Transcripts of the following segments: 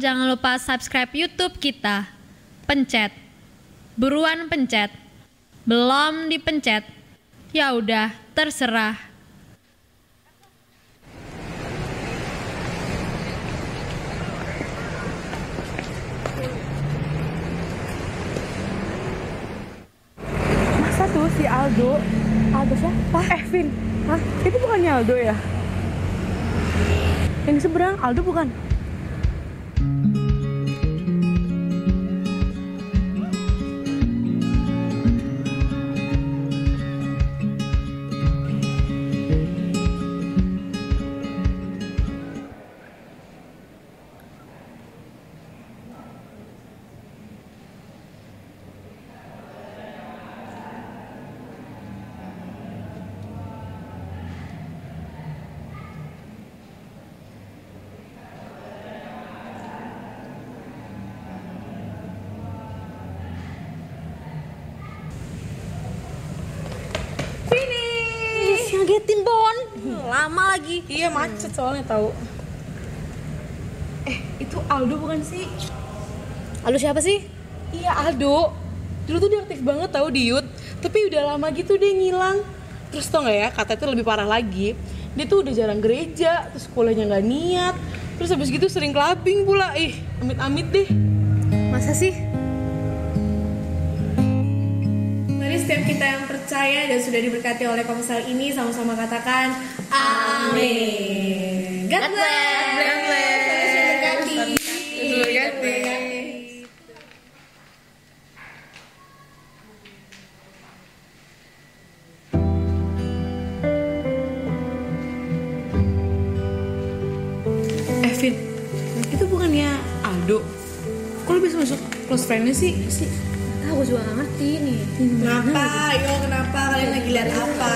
jangan lupa subscribe YouTube kita. Pencet. Buruan pencet. Belum dipencet. Ya udah, terserah. tuh si Aldo Aldo siapa? Eh Vin Hah? Itu bukannya Aldo ya? Yang seberang Aldo bukan? Iya, macet soalnya tahu. Eh, itu Aldo bukan sih? Aldo siapa sih? Iya, Aldo. Dulu tuh dia aktif banget tahu di Youth, tapi udah lama gitu dia ngilang. Terus tau gak ya, kata itu lebih parah lagi. Dia tuh udah jarang gereja, terus sekolahnya nggak niat. Terus habis gitu sering clubbing pula. Ih, amit-amit deh. Masa sih? Mari setiap kita yang percaya dan sudah diberkati oleh komsel ini sama-sama katakan Amin. God bless. God bless. Berkati. Berkati. Eh, Vin, itu bukannya Aldo? Kok lu bisa masuk close friend-nya sih? sih? Ah, gue juga gak ngerti nih. Kenapa? Ayo kenapa? Kalian lagi lihat apa?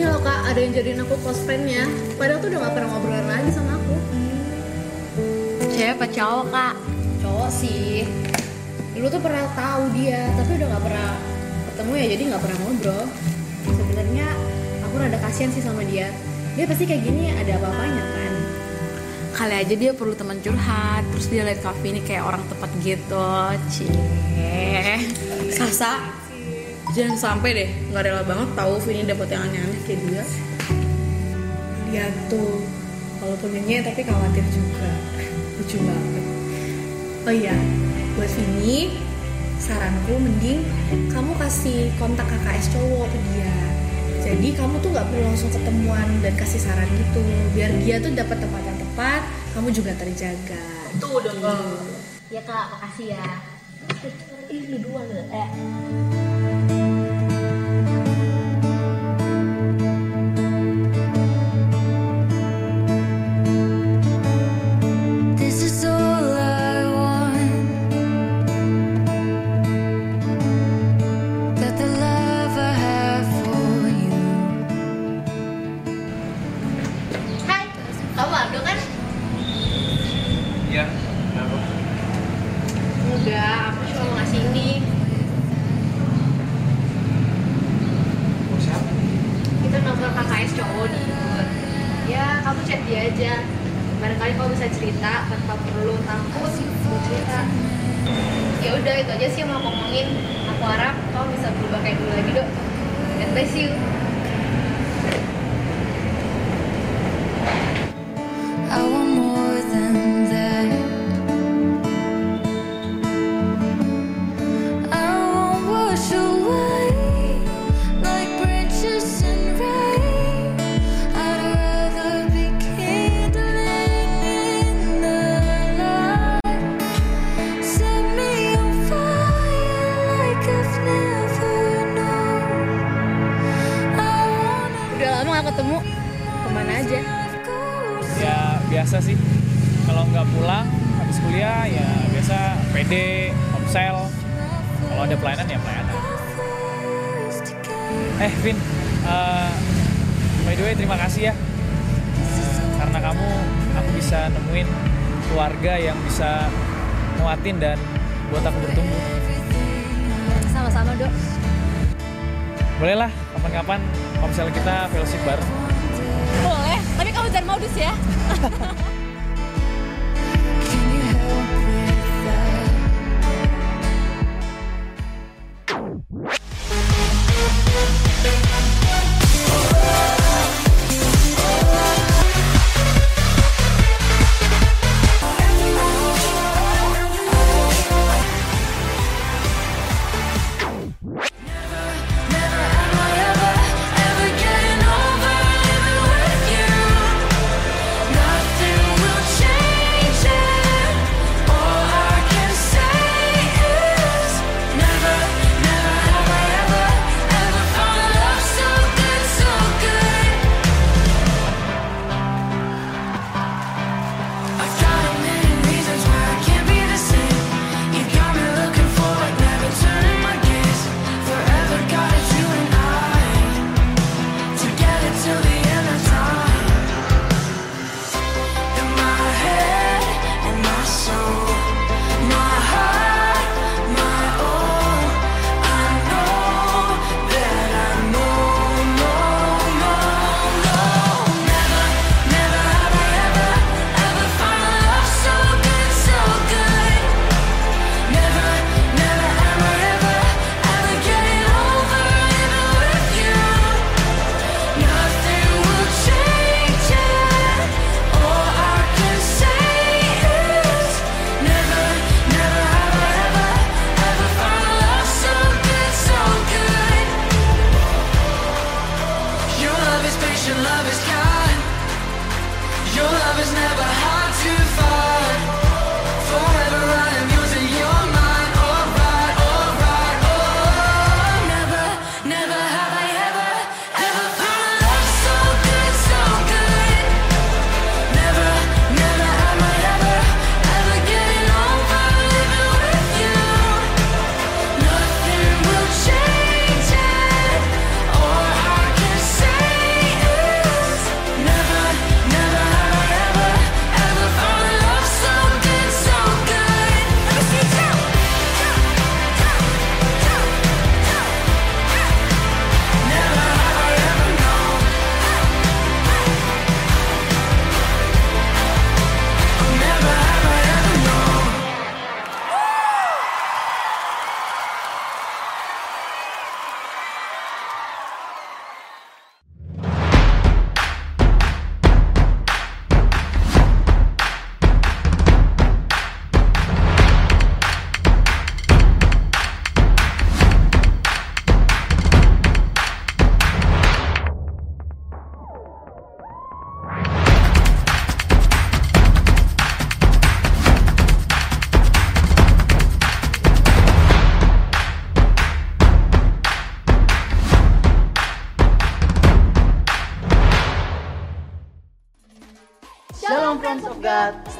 Ini loh kak, ada yang jadiin aku close friend-nya. Padahal tuh udah gak pernah ngobrol lagi sama aku. Cewek apa cowok kak? Cowok sih. Dulu tuh pernah tahu dia, tapi udah gak pernah ketemu ya, jadi gak pernah ngobrol. Sebenarnya aku rada kasihan sih sama dia. Dia pasti kayak gini ada apa-apanya kan. Kali aja dia perlu teman curhat Terus dia liat kafe ini kayak orang tepat gitu Cie Sasa, jangan sampai deh nggak rela banget tahu Vini dapet yang aneh-aneh kayak dia. Lihat tuh. Walaupun nyanyi tapi khawatir juga. Lucu banget. Oh iya, buat Vini, saranku mending kamu kasih kontak KKS cowok ke dia. Jadi kamu tuh nggak perlu langsung ketemuan dan kasih saran gitu, biar dia tuh dapat tempat yang tepat, kamu juga terjaga. Tuh udah. Ya kak, makasih ya. Ih, lu dua. Eh, dia aja. Barangkali kamu bisa cerita tanpa perlu takut cerita. Ya udah itu aja sih yang mau ngomongin. Aku harap kamu bisa berubah kayak dulu lagi dok. God bless you. Omsel kalau ada pelayanan ya pelayanan. Eh Vin eh, by the way terima kasih ya. Eh, karena kamu aku bisa nemuin keluarga yang bisa nguatin dan buat aku bertumbuh. Sama-sama dok. bolehlah kapan-kapan misalnya kita fellowship bareng. Boleh, tapi kamu jangan modus ya.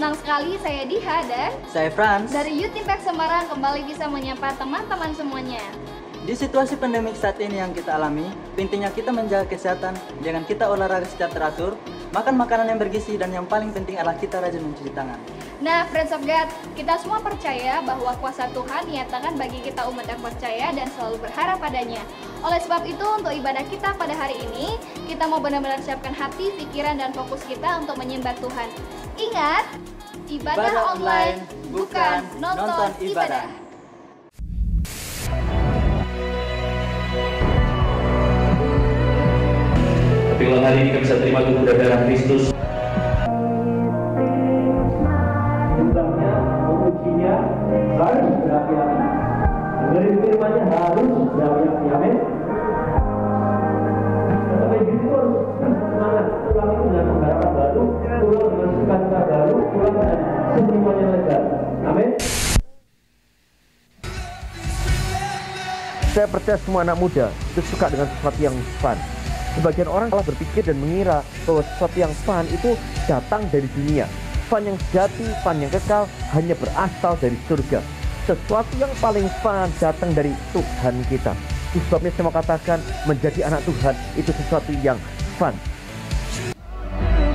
Senang sekali saya Diha dan Saya Franz. dari Youth Impact Semarang kembali bisa menyapa teman-teman semuanya. Di situasi pandemik saat ini yang kita alami, pentingnya kita menjaga kesehatan dengan kita olahraga secara teratur, makan makanan yang bergizi dan yang paling penting adalah kita rajin mencuci tangan. Nah, Friends of God, kita semua percaya bahwa kuasa Tuhan nyatakan bagi kita umat yang percaya dan selalu berharap padanya. Oleh sebab itu, untuk ibadah kita pada hari ini, kita mau benar-benar siapkan hati, pikiran, dan fokus kita untuk menyembah Tuhan. Ingat, ibadah, Ibadah online online bukan nonton, nonton ibadah. ibadah. Tapi kalau hari ini kita bisa terima tubuh dan darah Kristus. Firmannya harus berapi-api. Amin. Sampai gitu harus semangat. Pulang itu dengan pengharapan baru, pulang dengan sukacita baru, pulang dengan semuanya lebar. Amin. Saya percaya semua anak muda itu suka dengan sesuatu yang fun. Sebagian orang malah berpikir dan mengira bahwa sesuatu yang fun itu datang dari dunia. Fun yang sejati, fun yang kekal hanya berasal dari surga. Sesuatu yang paling fun datang dari Tuhan kita. Sebabnya saya mau katakan menjadi anak Tuhan itu sesuatu yang fun.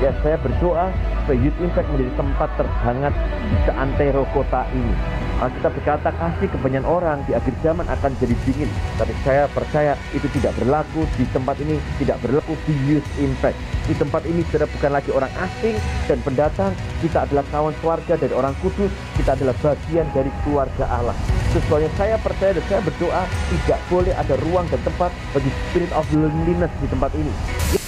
Ya saya berdoa supaya Youth Impact menjadi tempat terhangat di seantero kota ini. Kita berkata kasih ke banyak orang di akhir zaman akan jadi dingin. Tapi saya percaya itu tidak berlaku di tempat ini, tidak berlaku di Youth Impact. Di tempat ini sudah bukan lagi orang asing dan pendatang. Kita adalah kawan keluarga dari orang kudus. Kita adalah bagian dari keluarga Allah. Sesuanya saya percaya dan saya berdoa tidak boleh ada ruang dan tempat bagi spirit of loneliness di tempat ini.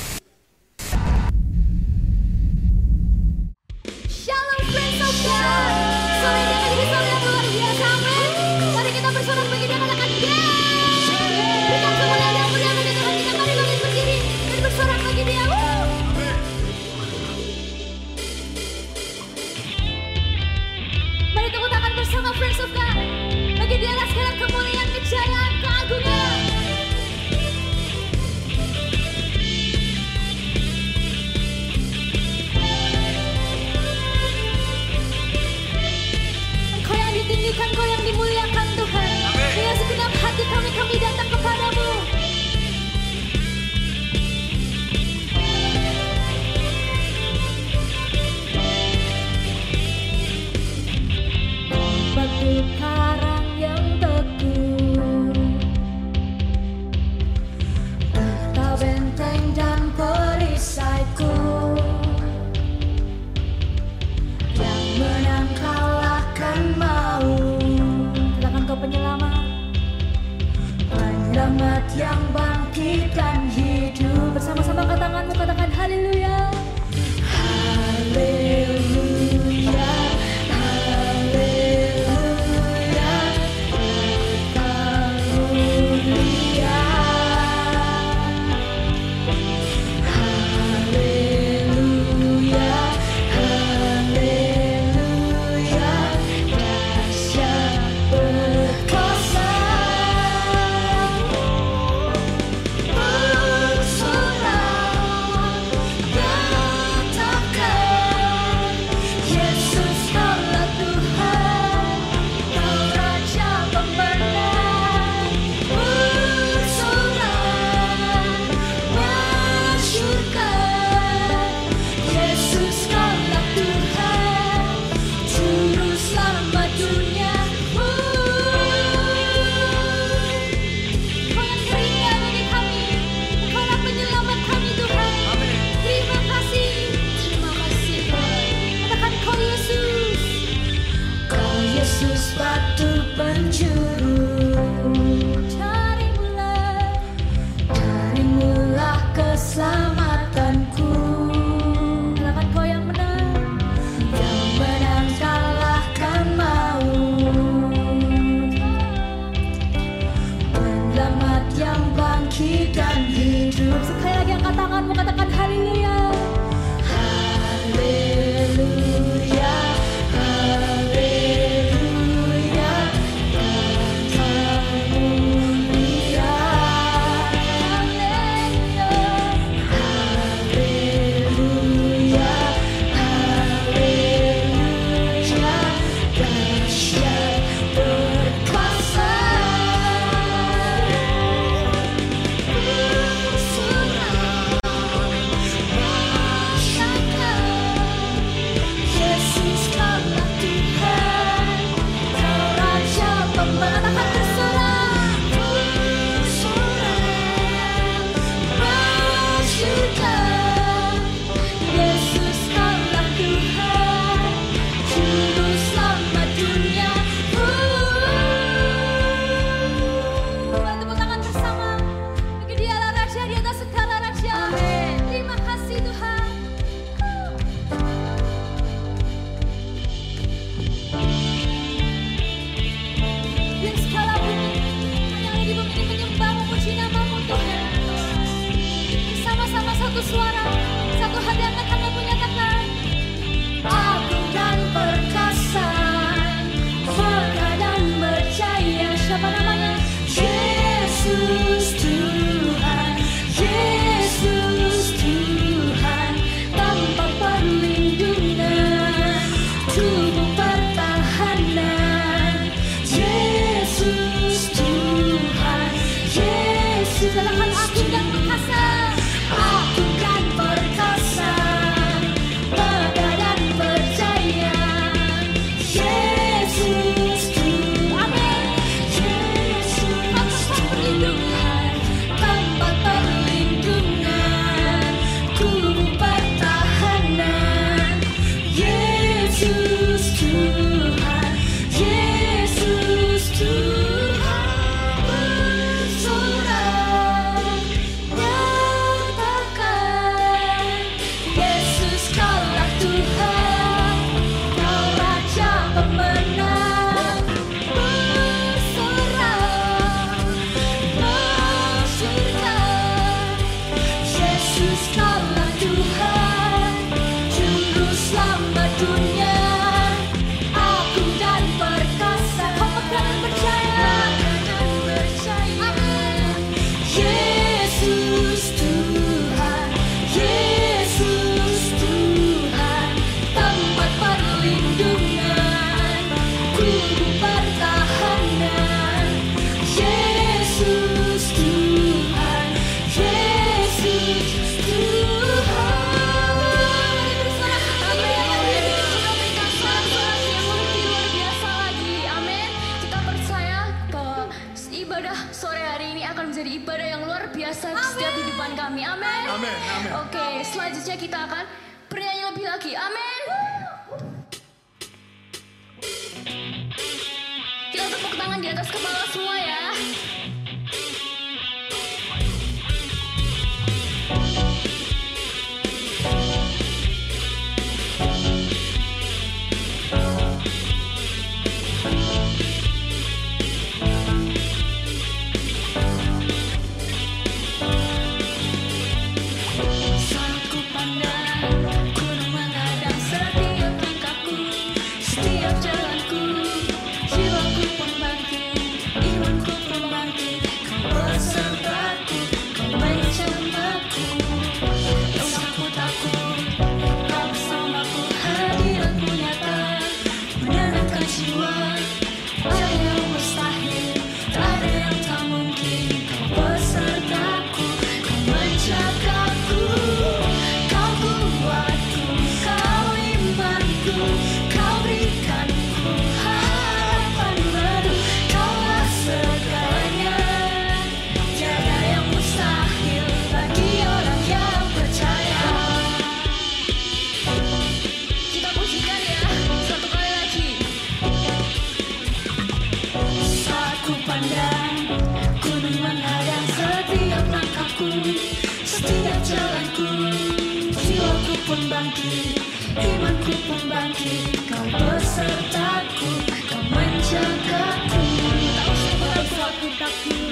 Usah aku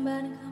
pujian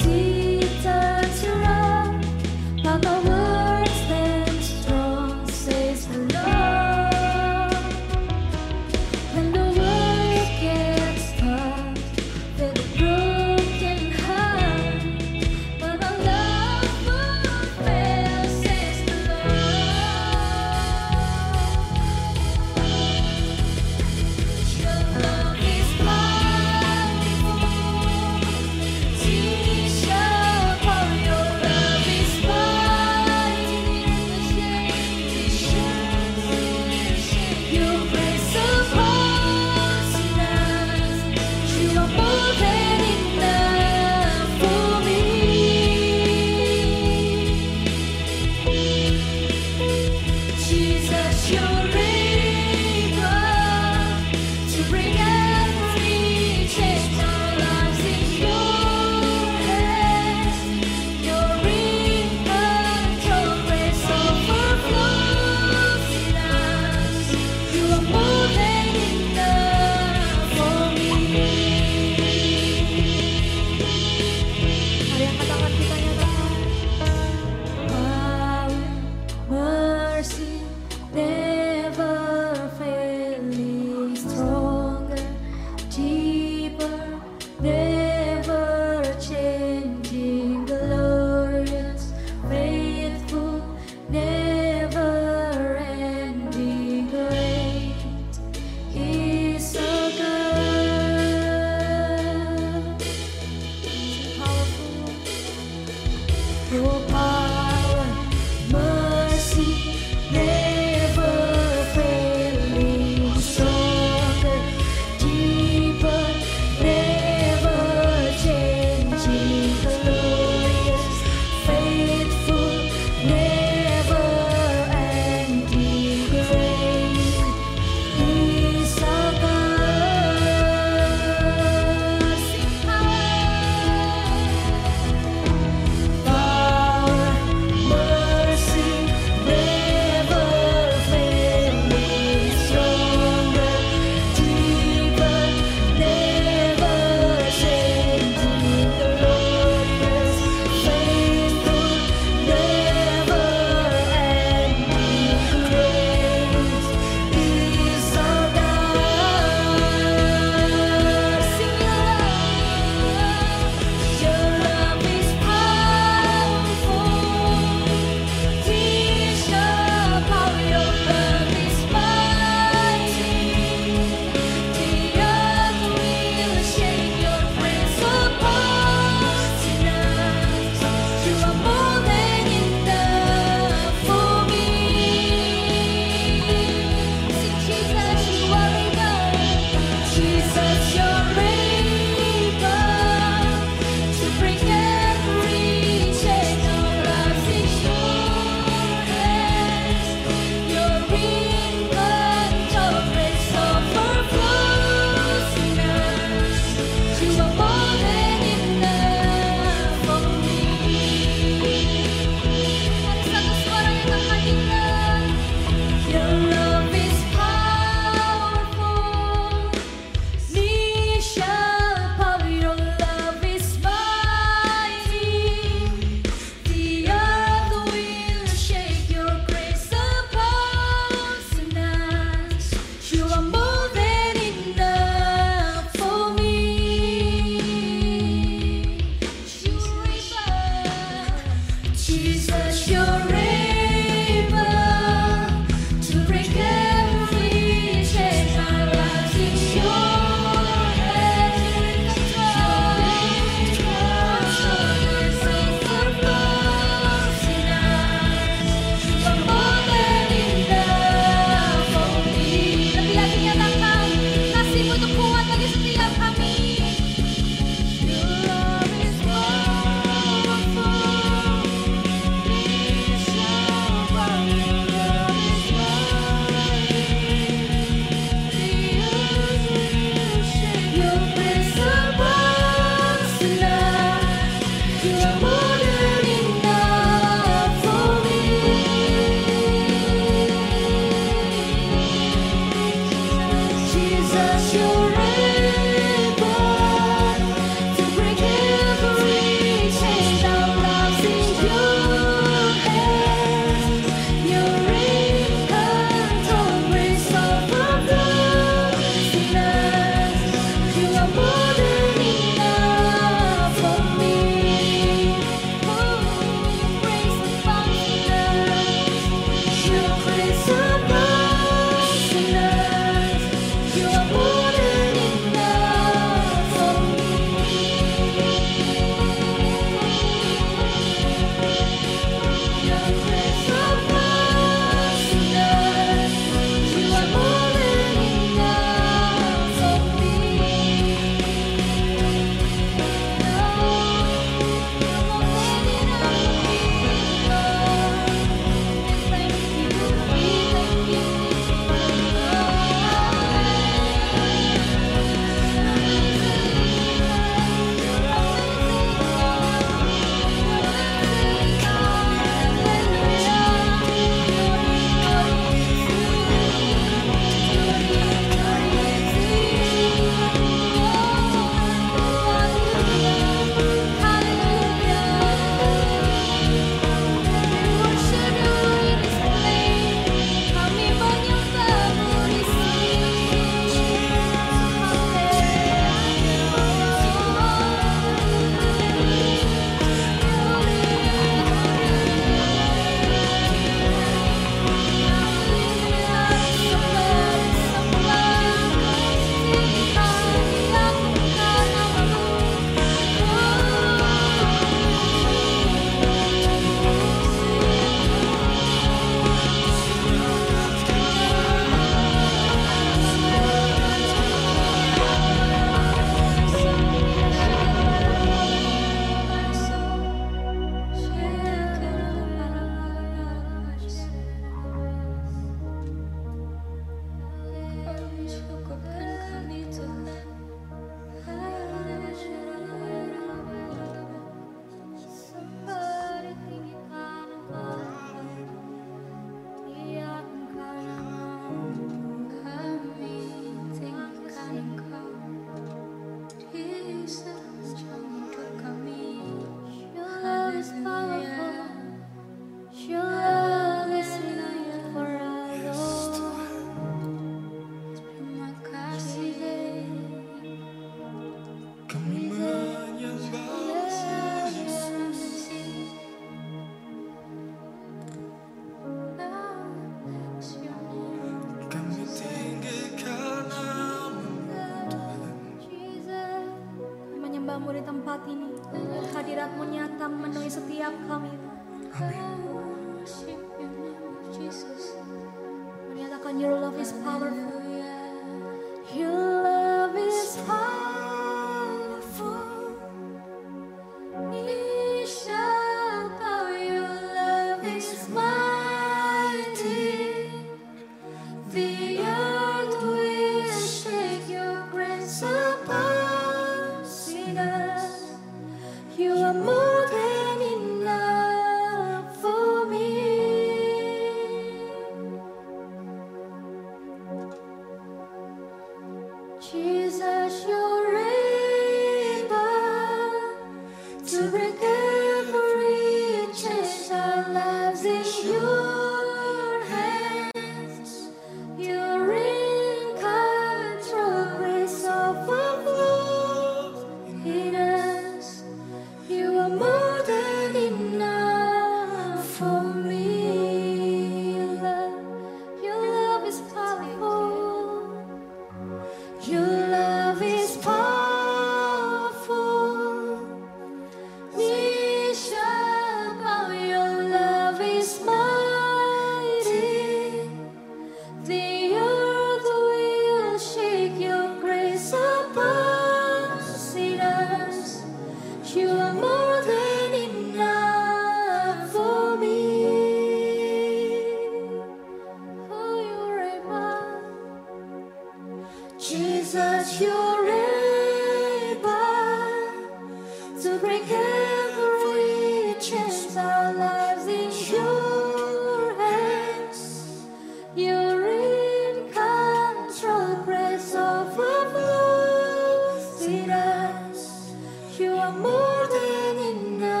are more than enough.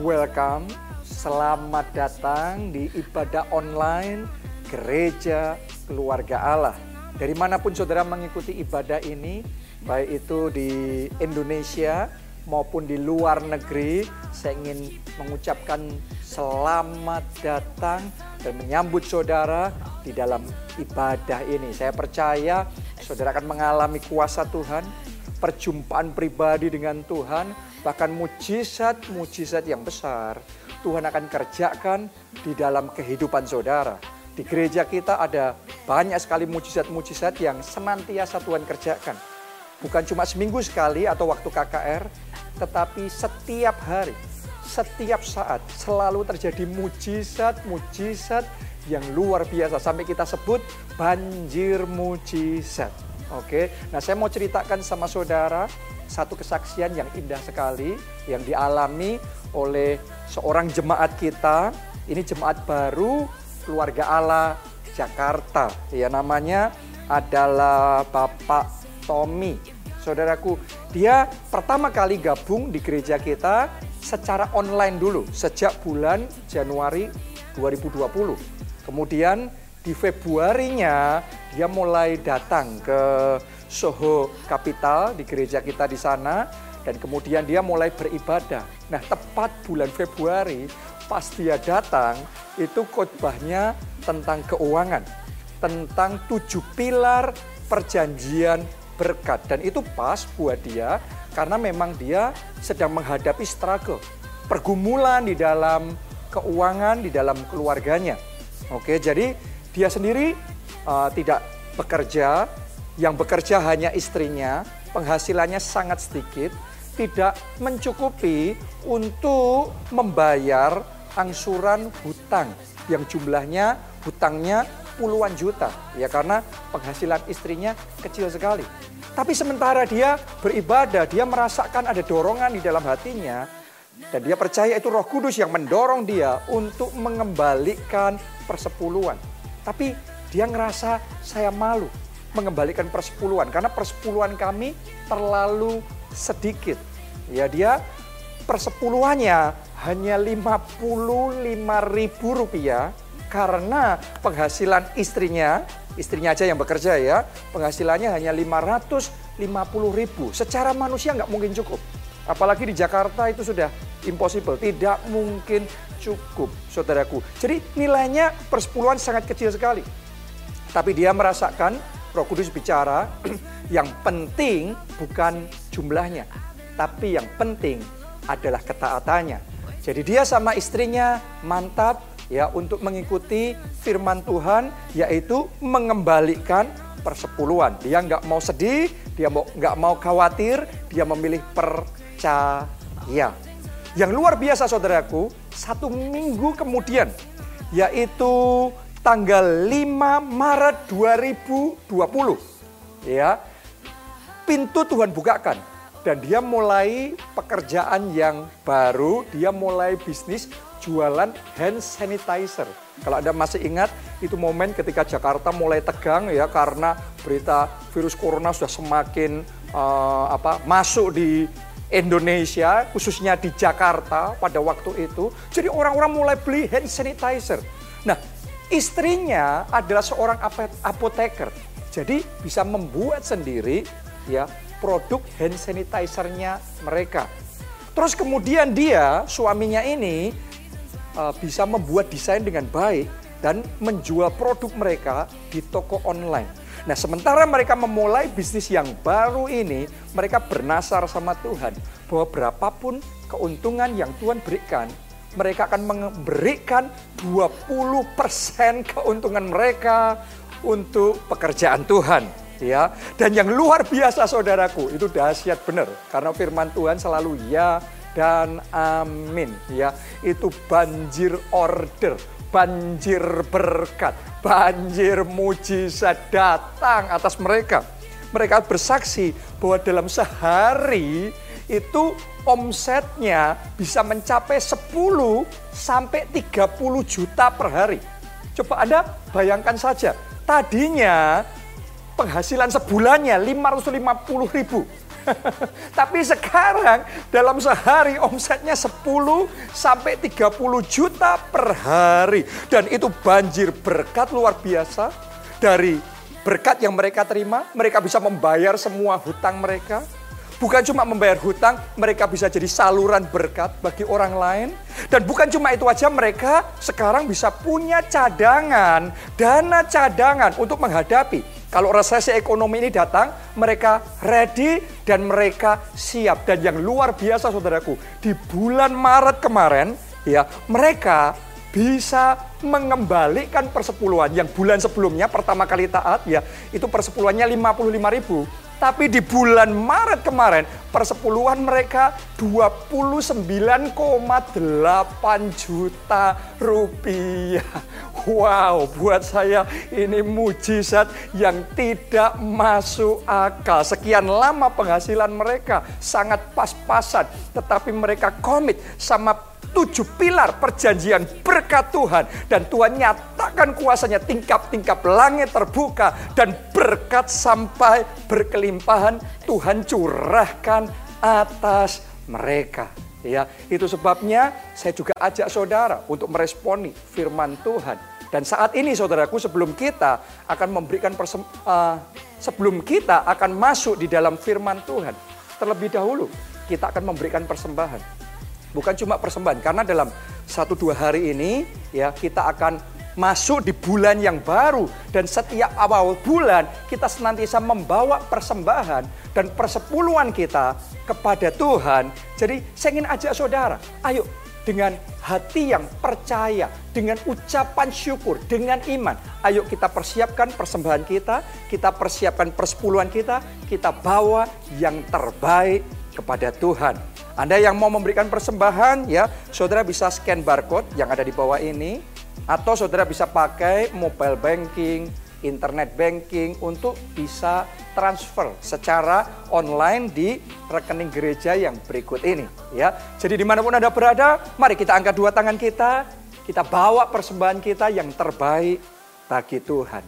Welcome, selamat datang di ibadah online Gereja Keluarga Allah. Dari mana pun saudara mengikuti ibadah ini, baik itu di Indonesia maupun di luar negeri, saya ingin mengucapkan selamat datang dan menyambut saudara di dalam ibadah ini. Saya percaya saudara akan mengalami kuasa Tuhan, perjumpaan pribadi dengan Tuhan, bahkan mujizat-mujizat yang besar Tuhan akan kerjakan di dalam kehidupan saudara. Di gereja kita ada banyak sekali mujizat-mujizat yang senantiasa Tuhan kerjakan. Bukan cuma seminggu sekali atau waktu KKR, tetapi setiap hari, setiap saat selalu terjadi mujizat-mujizat yang luar biasa sampai kita sebut banjir mujizat. Oke, nah saya mau ceritakan sama saudara satu kesaksian yang indah sekali yang dialami oleh seorang jemaat kita. Ini jemaat baru keluarga Allah Jakarta. Ya namanya adalah Bapak Tommy. Saudaraku, dia pertama kali gabung di gereja kita secara online dulu sejak bulan Januari 2020. Kemudian di Februarinya dia mulai datang ke Soho Capital di gereja kita di sana dan kemudian dia mulai beribadah. Nah, tepat bulan Februari pas dia datang itu khotbahnya tentang keuangan, tentang tujuh pilar perjanjian berkat dan itu pas buat dia karena memang dia sedang menghadapi struggle, pergumulan di dalam keuangan di dalam keluarganya. Oke, jadi dia sendiri uh, tidak bekerja, yang bekerja hanya istrinya, penghasilannya sangat sedikit, tidak mencukupi untuk membayar angsuran hutang yang jumlahnya hutangnya puluhan juta ya karena penghasilan istrinya kecil sekali. Tapi sementara dia beribadah, dia merasakan ada dorongan di dalam hatinya dan dia percaya itu Roh Kudus yang mendorong dia untuk mengembalikan persepuluhan. Tapi dia ngerasa saya malu mengembalikan persepuluhan karena persepuluhan kami terlalu sedikit. Ya dia persepuluhannya hanya 55 ribu rupiah karena penghasilan istrinya, istrinya aja yang bekerja ya, penghasilannya hanya 550 ribu. Secara manusia nggak mungkin cukup. Apalagi di Jakarta itu sudah impossible, tidak mungkin cukup, saudaraku. Jadi nilainya persepuluhan sangat kecil sekali. Tapi dia merasakan Roh Kudus bicara, yang penting bukan jumlahnya, tapi yang penting adalah ketaatannya. Jadi dia sama istrinya mantap ya untuk mengikuti firman Tuhan yaitu mengembalikan persepuluhan. Dia nggak mau sedih, dia nggak mau khawatir, dia memilih percaya. Yang luar biasa saudaraku, satu minggu kemudian yaitu tanggal 5 Maret 2020 ya pintu Tuhan bukakan dan dia mulai pekerjaan yang baru, dia mulai bisnis jualan hand sanitizer. Kalau Anda masih ingat, itu momen ketika Jakarta mulai tegang ya karena berita virus corona sudah semakin uh, apa masuk di Indonesia, khususnya di Jakarta pada waktu itu. Jadi orang-orang mulai beli hand sanitizer. Nah, istrinya adalah seorang apoteker. Jadi bisa membuat sendiri ya produk hand sanitizer-nya mereka. Terus kemudian dia, suaminya ini uh, bisa membuat desain dengan baik dan menjual produk mereka di toko online. Nah, sementara mereka memulai bisnis yang baru ini, mereka bernasar sama Tuhan bahwa berapapun keuntungan yang Tuhan berikan, mereka akan memberikan 20% keuntungan mereka untuk pekerjaan Tuhan ya. Dan yang luar biasa saudaraku, itu dahsyat benar karena firman Tuhan selalu ya dan amin ya. Itu banjir order, banjir berkat, banjir mujizat datang atas mereka. Mereka bersaksi bahwa dalam sehari itu omsetnya bisa mencapai 10 sampai 30 juta per hari. Coba Anda bayangkan saja, tadinya penghasilan sebulannya 550 ribu. Tapi sekarang dalam sehari omsetnya 10 sampai 30 juta per hari. Dan itu banjir berkat luar biasa dari berkat yang mereka terima. Mereka bisa membayar semua hutang mereka. Bukan cuma membayar hutang, mereka bisa jadi saluran berkat bagi orang lain. Dan bukan cuma itu aja, mereka sekarang bisa punya cadangan, dana cadangan untuk menghadapi. Kalau resesi ekonomi ini datang, mereka ready dan mereka siap. Dan yang luar biasa saudaraku, di bulan Maret kemarin, ya mereka bisa mengembalikan persepuluhan yang bulan sebelumnya pertama kali taat ya itu persepuluhannya 55 ribu tapi di bulan Maret kemarin persepuluhan mereka 29,8 juta rupiah. Wow, buat saya ini mujizat yang tidak masuk akal. Sekian lama penghasilan mereka sangat pas-pasan, tetapi mereka komit sama tujuh pilar perjanjian berkat Tuhan dan Tuhan nyatakan kuasanya tingkap-tingkap langit terbuka dan berkat sampai berkelimpahan Tuhan curahkan atas mereka. Ya, itu sebabnya saya juga ajak saudara untuk meresponi firman Tuhan. Dan saat ini saudaraku sebelum kita akan memberikan persem, eh, sebelum kita akan masuk di dalam firman Tuhan, terlebih dahulu kita akan memberikan persembahan. Bukan cuma persembahan, karena dalam satu dua hari ini ya kita akan masuk di bulan yang baru dan setiap awal bulan kita senantiasa membawa persembahan dan persepuluhan kita kepada Tuhan. Jadi saya ingin ajak saudara, ayo dengan hati yang percaya, dengan ucapan syukur, dengan iman. Ayo kita persiapkan persembahan kita, kita persiapkan persepuluhan kita, kita bawa yang terbaik kepada Tuhan. Anda yang mau memberikan persembahan ya, saudara bisa scan barcode yang ada di bawah ini atau saudara bisa pakai mobile banking, internet banking untuk bisa transfer secara online di rekening gereja yang berikut ini ya. Jadi di mana pun Anda berada, mari kita angkat dua tangan kita, kita bawa persembahan kita yang terbaik bagi Tuhan.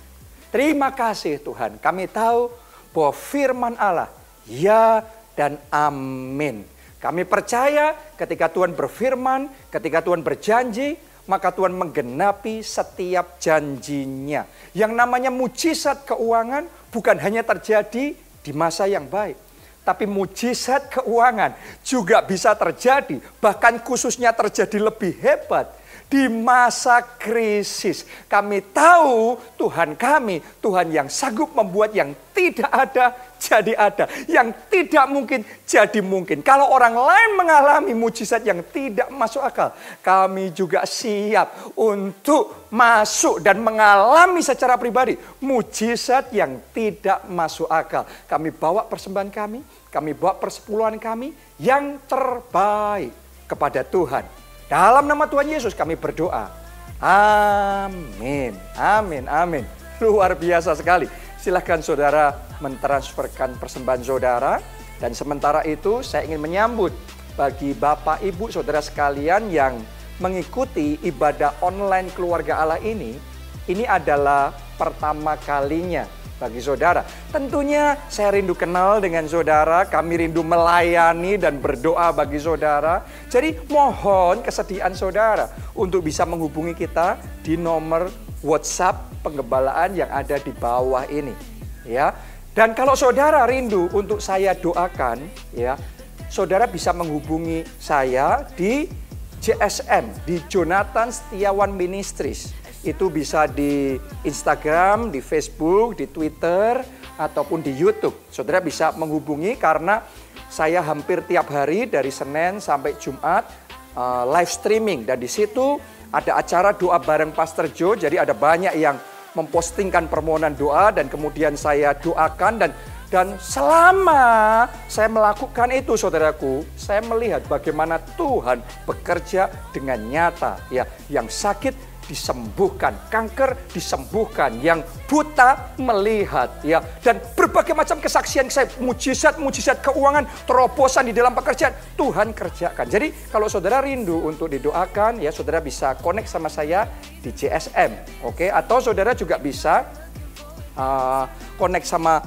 Terima kasih Tuhan, kami tahu bahwa firman Allah ya dan amin. Kami percaya ketika Tuhan berfirman, ketika Tuhan berjanji, maka Tuhan menggenapi setiap janjinya. Yang namanya mujizat keuangan bukan hanya terjadi di masa yang baik. Tapi mujizat keuangan juga bisa terjadi, bahkan khususnya terjadi lebih hebat di masa krisis. Kami tahu Tuhan kami, Tuhan yang sanggup membuat yang tidak ada jadi ada, yang tidak mungkin jadi mungkin. Kalau orang lain mengalami mujizat yang tidak masuk akal, kami juga siap untuk masuk dan mengalami secara pribadi mujizat yang tidak masuk akal. Kami bawa persembahan kami, kami bawa persepuluhan kami yang terbaik kepada Tuhan. Dalam nama Tuhan Yesus kami berdoa. Amin. Amin. Amin. Luar biasa sekali. Silahkan saudara mentransferkan persembahan saudara. Dan sementara itu saya ingin menyambut bagi Bapak Ibu Saudara sekalian yang mengikuti ibadah online keluarga Allah ini. Ini adalah pertama kalinya bagi saudara. Tentunya saya rindu kenal dengan saudara, kami rindu melayani dan berdoa bagi saudara. Jadi mohon kesediaan saudara untuk bisa menghubungi kita di nomor WhatsApp penggembalaan yang ada di bawah ini. Ya. Dan kalau saudara rindu untuk saya doakan, ya, saudara bisa menghubungi saya di JSM, di Jonathan Setiawan Ministries. Itu bisa di Instagram, di Facebook, di Twitter, ataupun di YouTube. Saudara bisa menghubungi karena saya hampir tiap hari dari Senin sampai Jumat uh, live streaming. Dan di situ ada acara doa bareng Pastor Joe, jadi ada banyak yang mempostingkan permohonan doa dan kemudian saya doakan dan dan selama saya melakukan itu saudaraku, saya melihat bagaimana Tuhan bekerja dengan nyata ya, yang sakit disembuhkan, kanker disembuhkan, yang buta melihat ya dan berbagai macam kesaksian saya mujizat-mujizat keuangan terobosan di dalam pekerjaan Tuhan kerjakan. Jadi kalau saudara rindu untuk didoakan ya saudara bisa connect sama saya di JSM, oke? Atau saudara juga bisa uh, connect sama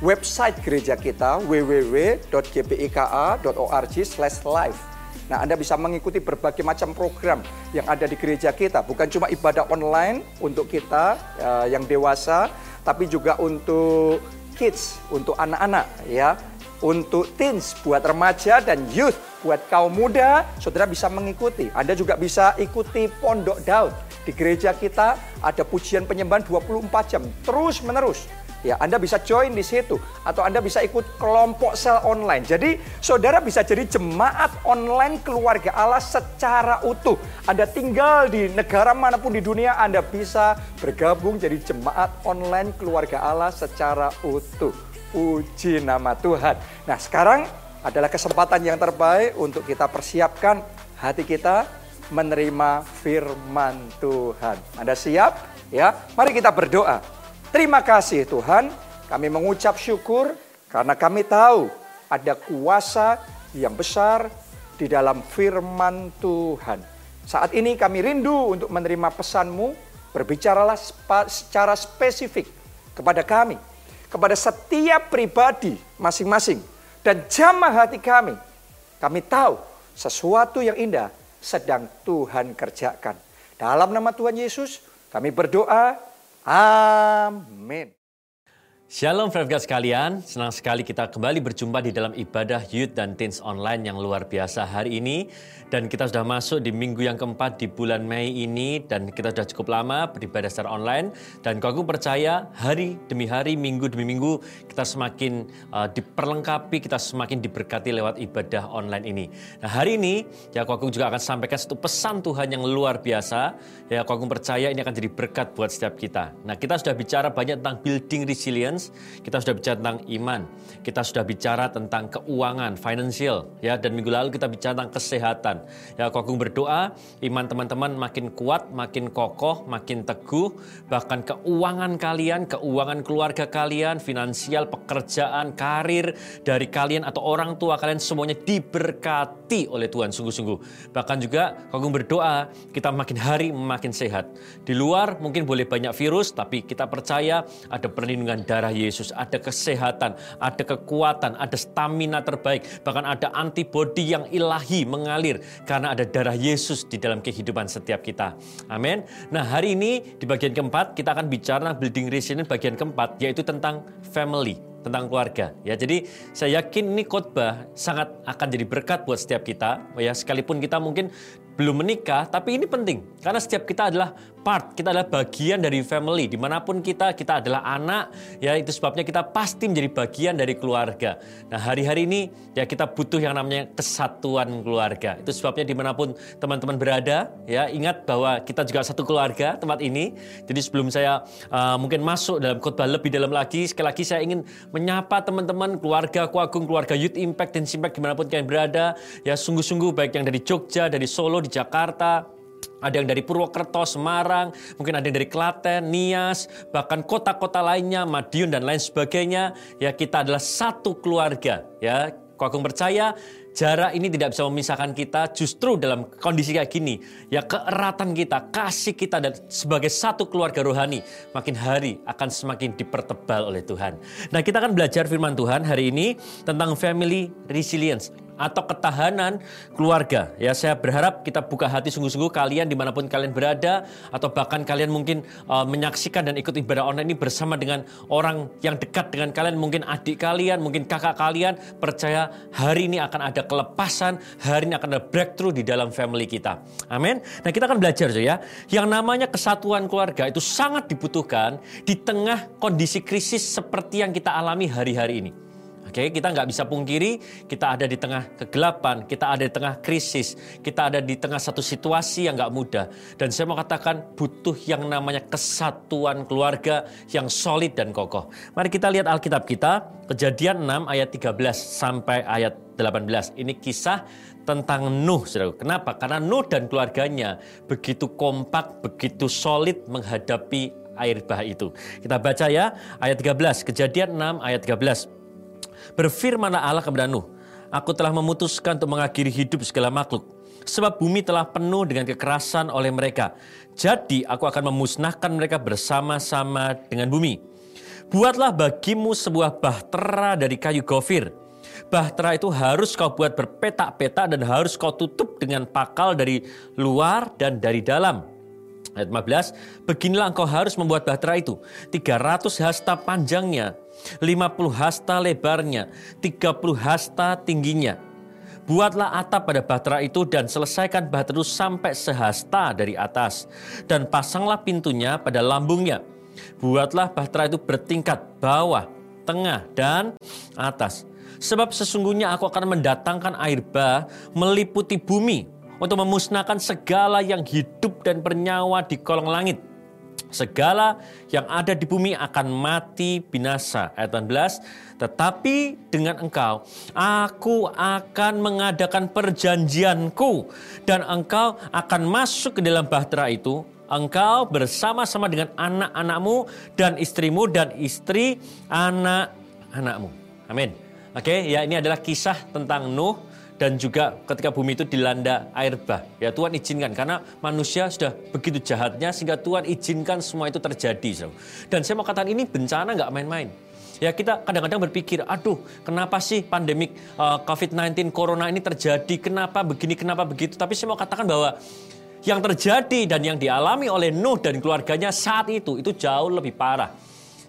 website gereja kita www.gbika.org/live. Nah, Anda bisa mengikuti berbagai macam program yang ada di gereja kita. Bukan cuma ibadah online untuk kita uh, yang dewasa, tapi juga untuk kids, untuk anak-anak ya. Untuk teens, buat remaja dan youth, buat kaum muda, saudara bisa mengikuti. Anda juga bisa ikuti Pondok Daud. Di gereja kita ada pujian penyembahan 24 jam, terus menerus. Ya, Anda bisa join di situ atau Anda bisa ikut kelompok sel online. Jadi, saudara bisa jadi jemaat online keluarga Allah secara utuh. Anda tinggal di negara mana pun di dunia, Anda bisa bergabung jadi jemaat online keluarga Allah secara utuh. Puji nama Tuhan. Nah, sekarang adalah kesempatan yang terbaik untuk kita persiapkan hati kita menerima firman Tuhan. Anda siap? Ya, mari kita berdoa. Terima kasih Tuhan, kami mengucap syukur karena kami tahu ada kuasa yang besar di dalam firman Tuhan. Saat ini kami rindu untuk menerima pesanmu, berbicaralah secara spesifik kepada kami, kepada setiap pribadi masing-masing, dan jamah hati kami. Kami tahu Sesuatu yang indah sedang Tuhan kerjakan. Dalam nama Tuhan Yesus, kami berdoa. Amin. Shalom Friends sekalian, senang sekali kita kembali berjumpa di dalam ibadah Youth dan Teens Online yang luar biasa hari ini. Dan kita sudah masuk di minggu yang keempat di bulan Mei ini dan kita sudah cukup lama beribadah secara online. Dan aku percaya hari demi hari, minggu demi minggu kita semakin uh, diperlengkapi, kita semakin diberkati lewat ibadah online ini. Nah hari ini ya aku juga akan sampaikan satu pesan Tuhan yang luar biasa. Ya aku percaya ini akan jadi berkat buat setiap kita. Nah kita sudah bicara banyak tentang building resilience, kita sudah bicara tentang iman, kita sudah bicara tentang keuangan, financial, ya dan minggu lalu kita bicara tentang kesehatan. Ya, aku agung berdoa iman teman-teman makin kuat, makin kokoh, makin teguh, bahkan keuangan kalian, keuangan keluarga kalian, finansial, pekerjaan, karir dari kalian atau orang tua kalian semuanya diberkati oleh Tuhan sungguh-sungguh. Bahkan juga aku agung berdoa kita makin hari makin sehat. Di luar mungkin boleh banyak virus, tapi kita percaya ada perlindungan darah Yesus, ada kesehatan, ada kekuatan, ada stamina terbaik, bahkan ada antibodi yang ilahi mengalir karena ada darah Yesus di dalam kehidupan setiap kita. Amin. Nah, hari ini di bagian keempat kita akan bicara building resilience bagian keempat yaitu tentang family tentang keluarga. Ya jadi saya yakin ini khotbah sangat akan jadi berkat buat setiap kita. Ya sekalipun kita mungkin belum menikah tapi ini penting. Karena setiap kita adalah part. Kita adalah bagian dari family. Di mana pun kita kita adalah anak ya itu sebabnya kita pasti menjadi bagian dari keluarga. Nah hari-hari ini ya kita butuh yang namanya kesatuan keluarga. Itu sebabnya di mana pun teman-teman berada ya ingat bahwa kita juga satu keluarga tempat ini. Jadi sebelum saya uh, mungkin masuk dalam khotbah lebih dalam lagi sekali lagi saya ingin menyapa teman-teman keluarga Kuagung keluarga Youth Impact dan Impact di mana pun kalian berada. Ya sungguh-sungguh baik yang dari Jogja dari Solo di Jakarta ada yang dari Purwokerto, Semarang, mungkin ada yang dari Klaten, Nias, bahkan kota-kota lainnya, Madiun dan lain sebagainya. Ya kita adalah satu keluarga. Ya, Kau agung percaya jarak ini tidak bisa memisahkan kita justru dalam kondisi kayak gini ya keeratan kita kasih kita dan sebagai satu keluarga rohani makin hari akan semakin dipertebal oleh Tuhan nah kita akan belajar firman Tuhan hari ini tentang family resilience atau ketahanan keluarga. Ya, saya berharap kita buka hati sungguh-sungguh kalian di mana pun kalian berada, atau bahkan kalian mungkin uh, menyaksikan dan ikut ibadah online ini bersama dengan orang yang dekat dengan kalian, mungkin adik kalian, mungkin kakak kalian. Percaya hari ini akan ada kelepasan, hari ini akan ada breakthrough di dalam family kita. Amin. Nah, kita akan belajar ya. Yang namanya kesatuan keluarga itu sangat dibutuhkan di tengah kondisi krisis seperti yang kita alami hari-hari ini. Oke, kita nggak bisa pungkiri kita ada di tengah kegelapan, kita ada di tengah krisis, kita ada di tengah satu situasi yang nggak mudah. Dan saya mau katakan butuh yang namanya kesatuan keluarga yang solid dan kokoh. Mari kita lihat Alkitab kita, Kejadian 6 ayat 13 sampai ayat 18. Ini kisah tentang Nuh, saudara. Kenapa? Karena Nuh dan keluarganya begitu kompak, begitu solid menghadapi air bah itu. Kita baca ya, ayat 13, Kejadian 6 ayat 13. Berfirmanlah Allah kepada Nuh, Aku telah memutuskan untuk mengakhiri hidup segala makhluk, sebab bumi telah penuh dengan kekerasan oleh mereka. Jadi aku akan memusnahkan mereka bersama-sama dengan bumi. Buatlah bagimu sebuah bahtera dari kayu gofir. Bahtera itu harus kau buat berpetak-petak dan harus kau tutup dengan pakal dari luar dan dari dalam. Ayat 15, beginilah engkau harus membuat bahtera itu. 300 hasta panjangnya, 50 hasta lebarnya, 30 hasta tingginya. Buatlah atap pada bahtera itu dan selesaikan bahtera itu sampai sehasta dari atas. Dan pasanglah pintunya pada lambungnya. Buatlah bahtera itu bertingkat bawah, tengah, dan atas. Sebab sesungguhnya aku akan mendatangkan air bah meliputi bumi untuk memusnahkan segala yang hidup dan bernyawa di kolong langit. Segala yang ada di bumi akan mati binasa. Ayat 18. Tetapi dengan engkau, aku akan mengadakan perjanjianku. Dan engkau akan masuk ke dalam bahtera itu. Engkau bersama-sama dengan anak-anakmu dan istrimu dan istri anak-anakmu. Amin. Oke, ya ini adalah kisah tentang Nuh dan juga ketika bumi itu dilanda air bah. Ya Tuhan izinkan karena manusia sudah begitu jahatnya sehingga Tuhan izinkan semua itu terjadi. Dan saya mau katakan ini bencana nggak main-main. Ya kita kadang-kadang berpikir, aduh kenapa sih pandemik uh, COVID-19 Corona ini terjadi, kenapa begini, kenapa begitu. Tapi saya mau katakan bahwa yang terjadi dan yang dialami oleh Nuh dan keluarganya saat itu, itu jauh lebih parah.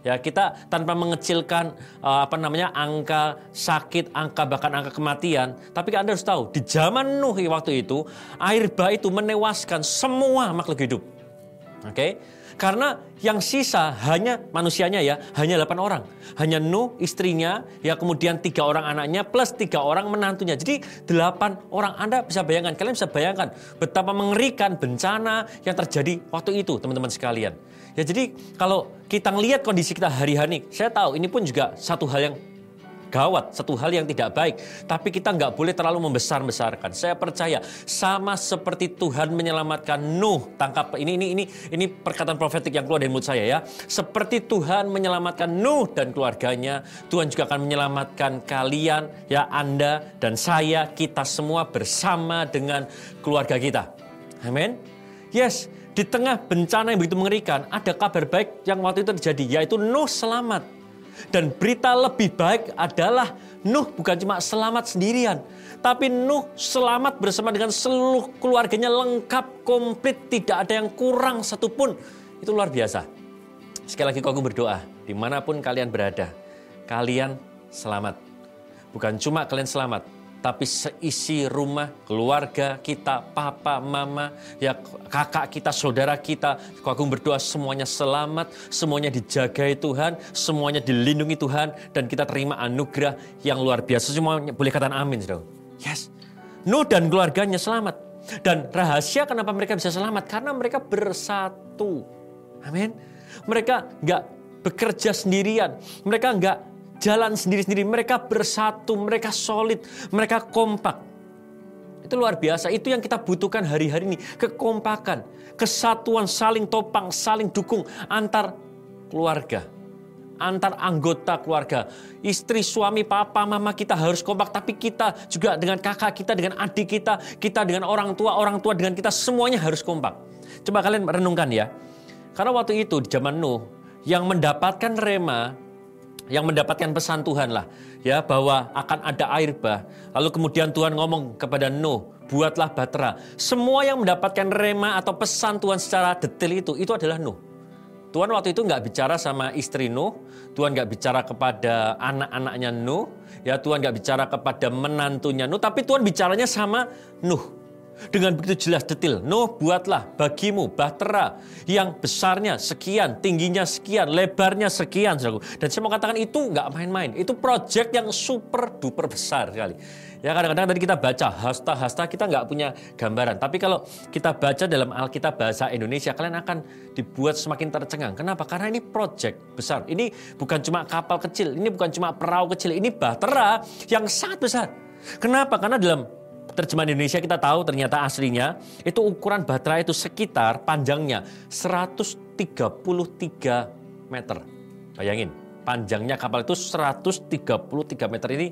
Ya, kita tanpa mengecilkan uh, apa namanya angka sakit, angka bahkan angka kematian, tapi Anda harus tahu di zaman Nuh waktu itu air bah itu menewaskan semua makhluk hidup. Oke. Karena yang sisa hanya manusianya ya, hanya 8 orang. Hanya Nuh, istrinya, ya kemudian tiga orang anaknya, plus tiga orang menantunya. Jadi 8 orang Anda bisa bayangkan, kalian bisa bayangkan betapa mengerikan bencana yang terjadi waktu itu teman-teman sekalian. Ya jadi kalau kita ngelihat kondisi kita hari-hari, saya tahu ini pun juga satu hal yang gawat, satu hal yang tidak baik. Tapi kita nggak boleh terlalu membesar-besarkan. Saya percaya sama seperti Tuhan menyelamatkan Nuh. Tangkap ini ini ini ini perkataan profetik yang keluar dari mulut saya ya. Seperti Tuhan menyelamatkan Nuh dan keluarganya, Tuhan juga akan menyelamatkan kalian ya Anda dan saya kita semua bersama dengan keluarga kita. Amin. Yes, di tengah bencana yang begitu mengerikan, ada kabar baik yang waktu itu terjadi, yaitu Nuh selamat. Dan berita lebih baik adalah Nuh bukan cuma selamat sendirian, tapi Nuh selamat bersama dengan seluruh keluarganya lengkap, komplit, tidak ada yang kurang satupun. Itu luar biasa. Sekali lagi aku berdoa, di mana pun kalian berada, kalian selamat. Bukan cuma kalian selamat, tapi seisi rumah, keluarga kita, papa, mama, ya kakak kita, saudara kita, aku berdoa semuanya selamat, semuanya dijagai Tuhan, semuanya dilindungi Tuhan, dan kita terima anugerah yang luar biasa. Semuanya boleh katakan amin, saudara. Yes. Nuh dan keluarganya selamat. Dan rahasia kenapa mereka bisa selamat? Karena mereka bersatu. Amin. Mereka nggak bekerja sendirian. Mereka nggak jalan sendiri-sendiri. Mereka bersatu, mereka solid, mereka kompak. Itu luar biasa. Itu yang kita butuhkan hari-hari ini. Kekompakan, kesatuan, saling topang, saling dukung antar keluarga. Antar anggota keluarga. Istri, suami, papa, mama kita harus kompak. Tapi kita juga dengan kakak kita, dengan adik kita, kita dengan orang tua, orang tua dengan kita, semuanya harus kompak. Coba kalian renungkan ya. Karena waktu itu di zaman Nuh, yang mendapatkan rema yang mendapatkan pesan Tuhan lah ya bahwa akan ada air bah. Lalu kemudian Tuhan ngomong kepada Nuh, buatlah batra. Semua yang mendapatkan rema atau pesan Tuhan secara detail itu itu adalah Nuh. Tuhan waktu itu nggak bicara sama istri Nuh, Tuhan nggak bicara kepada anak-anaknya Nuh, ya Tuhan nggak bicara kepada menantunya Nuh, tapi Tuhan bicaranya sama Nuh dengan begitu jelas detail. Nuh buatlah bagimu bahtera yang besarnya sekian, tingginya sekian, lebarnya sekian. Dan saya mau katakan itu nggak main-main. Itu project yang super duper besar sekali. Ya kadang-kadang tadi kita baca hasta-hasta kita nggak punya gambaran. Tapi kalau kita baca dalam Alkitab bahasa Indonesia, kalian akan dibuat semakin tercengang. Kenapa? Karena ini project besar. Ini bukan cuma kapal kecil, ini bukan cuma perahu kecil, ini bahtera yang sangat besar. Kenapa? Karena dalam terjemahan Indonesia kita tahu ternyata aslinya itu ukuran baterai itu sekitar panjangnya 133 meter. Bayangin, panjangnya kapal itu 133 meter ini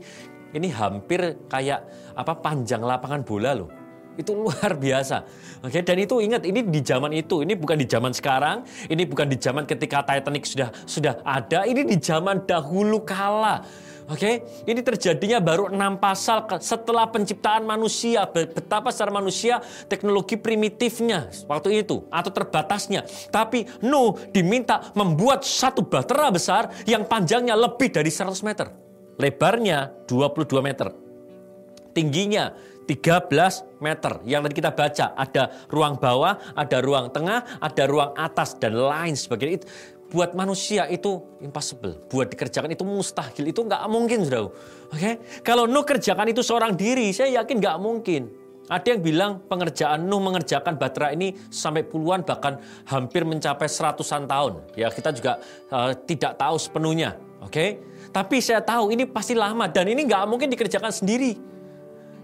ini hampir kayak apa panjang lapangan bola loh. Itu luar biasa. Oke, dan itu ingat ini di zaman itu, ini bukan di zaman sekarang, ini bukan di zaman ketika Titanic sudah sudah ada, ini di zaman dahulu kala. Oke, ini terjadinya baru enam pasal setelah penciptaan manusia. Be- Betapa secara manusia teknologi primitifnya waktu itu atau terbatasnya. Tapi Nuh diminta membuat satu bahtera besar yang panjangnya lebih dari 100 meter. Lebarnya 22 meter. Tingginya 13 meter. Yang tadi kita baca ada ruang bawah, ada ruang tengah, ada ruang atas dan lain sebagainya. Buat manusia itu impossible. Buat dikerjakan itu mustahil. Itu nggak mungkin, saudara. Oke? Kalau Nuh kerjakan itu seorang diri, saya yakin nggak mungkin. Ada yang bilang pengerjaan Nuh mengerjakan Batra ini sampai puluhan bahkan hampir mencapai seratusan tahun. Ya kita juga eh, tidak tahu sepenuhnya. Oke? Tapi saya tahu ini pasti lama dan ini nggak mungkin dikerjakan sendiri.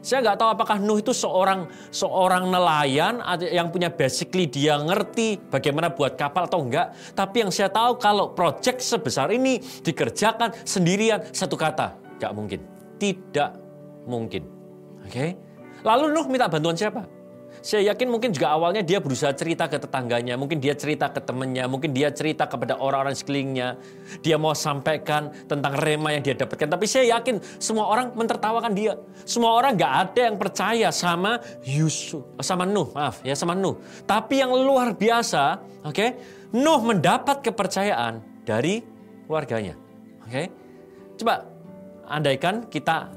Saya nggak tahu apakah Nuh itu seorang seorang nelayan yang punya basically dia ngerti bagaimana buat kapal atau enggak. Tapi yang saya tahu kalau project sebesar ini dikerjakan sendirian satu kata, nggak mungkin. Tidak mungkin. Oke? Lalu Nuh minta bantuan siapa? Saya yakin mungkin juga awalnya dia berusaha cerita ke tetangganya, mungkin dia cerita ke temannya, mungkin dia cerita kepada orang-orang sekelilingnya. Dia mau sampaikan tentang rema yang dia dapatkan. Tapi saya yakin semua orang mentertawakan dia. Semua orang nggak ada yang percaya sama Yusuf, sama Nuh, maaf ya sama Nuh. Tapi yang luar biasa, oke, Nuh mendapat kepercayaan dari keluarganya. Oke, coba andaikan kita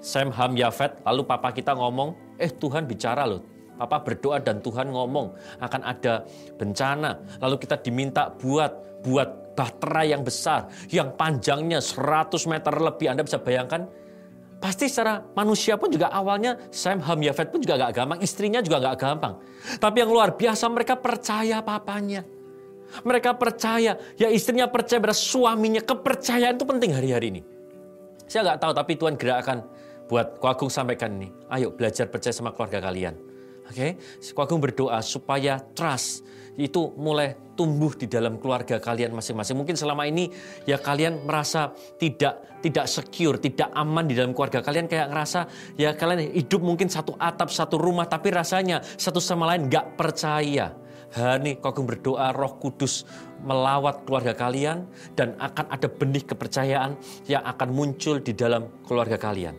Sam Ham Yafet, lalu papa kita ngomong, eh Tuhan bicara loh. Papa berdoa dan Tuhan ngomong akan ada bencana. Lalu kita diminta buat buat bahtera yang besar, yang panjangnya 100 meter lebih. Anda bisa bayangkan? Pasti secara manusia pun juga awalnya Sam Ham Yafet pun juga gak gampang, istrinya juga gak gampang. Tapi yang luar biasa mereka percaya papanya. Mereka percaya, ya istrinya percaya pada suaminya. Kepercayaan itu penting hari-hari ini. Saya nggak tahu, tapi Tuhan gerakkan buat Ko Agung sampaikan ini. Ayo belajar percaya sama keluarga kalian. Oke, Ko Agung berdoa supaya trust itu mulai tumbuh di dalam keluarga kalian masing-masing. Mungkin selama ini ya kalian merasa tidak tidak secure, tidak aman di dalam keluarga kalian kayak ngerasa ya kalian hidup mungkin satu atap satu rumah tapi rasanya satu sama lain nggak percaya. Hani Agung berdoa Roh Kudus melawat keluarga kalian dan akan ada benih kepercayaan yang akan muncul di dalam keluarga kalian.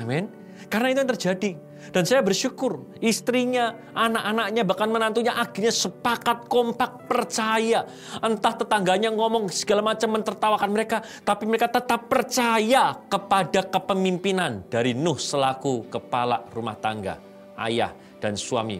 Amin. Karena itu yang terjadi. Dan saya bersyukur istrinya, anak-anaknya, bahkan menantunya akhirnya sepakat kompak percaya. Entah tetangganya ngomong segala macam mentertawakan mereka. Tapi mereka tetap percaya kepada kepemimpinan dari Nuh selaku kepala rumah tangga. Ayah dan suami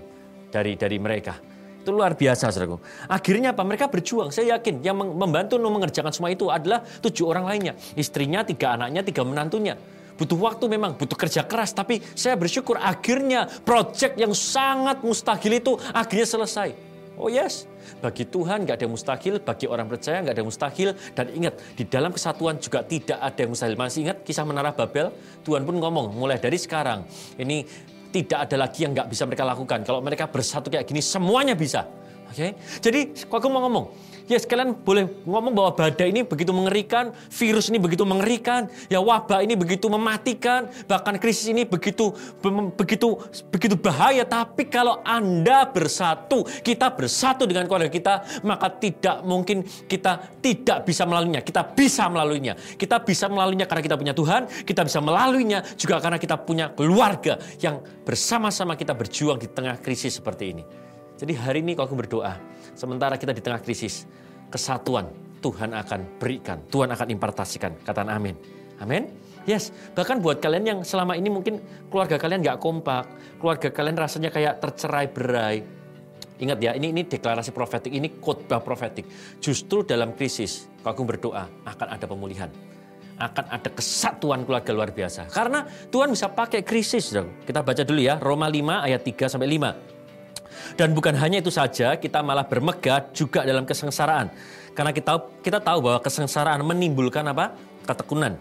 dari dari mereka. Itu luar biasa, saudaraku. Akhirnya apa? Mereka berjuang. Saya yakin yang mem- membantu Nuh mengerjakan semua itu adalah tujuh orang lainnya. Istrinya, tiga anaknya, tiga menantunya. Butuh waktu memang, butuh kerja keras. Tapi saya bersyukur akhirnya proyek yang sangat mustahil itu akhirnya selesai. Oh yes, bagi Tuhan nggak ada yang mustahil, bagi orang percaya nggak ada yang mustahil. Dan ingat, di dalam kesatuan juga tidak ada yang mustahil. Masih ingat kisah menara Babel? Tuhan pun ngomong, mulai dari sekarang, ini tidak ada lagi yang nggak bisa mereka lakukan. Kalau mereka bersatu kayak gini, semuanya bisa. Oke, jadi kok aku mau ngomong, ya sekalian boleh ngomong bahwa badai ini begitu mengerikan, virus ini begitu mengerikan, ya wabah ini begitu mematikan, bahkan krisis ini begitu begitu begitu bahaya. Tapi kalau anda bersatu, kita bersatu dengan keluarga kita, maka tidak mungkin kita tidak bisa melaluinya. Kita bisa melaluinya. Kita bisa melaluinya karena kita punya Tuhan, kita bisa melaluinya juga karena kita punya keluarga yang bersama-sama kita berjuang di tengah krisis seperti ini. Jadi hari ini kalau aku berdoa, sementara kita di tengah krisis, kesatuan Tuhan akan berikan, Tuhan akan impartasikan. Katakan amin. Amin. Yes, bahkan buat kalian yang selama ini mungkin keluarga kalian nggak kompak, keluarga kalian rasanya kayak tercerai berai. Ingat ya, ini ini deklarasi profetik, ini khotbah profetik. Justru dalam krisis, kalau aku berdoa akan ada pemulihan akan ada kesatuan keluarga luar biasa. Karena Tuhan bisa pakai krisis. Kita baca dulu ya, Roma 5 ayat 3 sampai 5. Dan bukan hanya itu saja, kita malah bermegah juga dalam kesengsaraan. Karena kita kita tahu bahwa kesengsaraan menimbulkan apa? Ketekunan.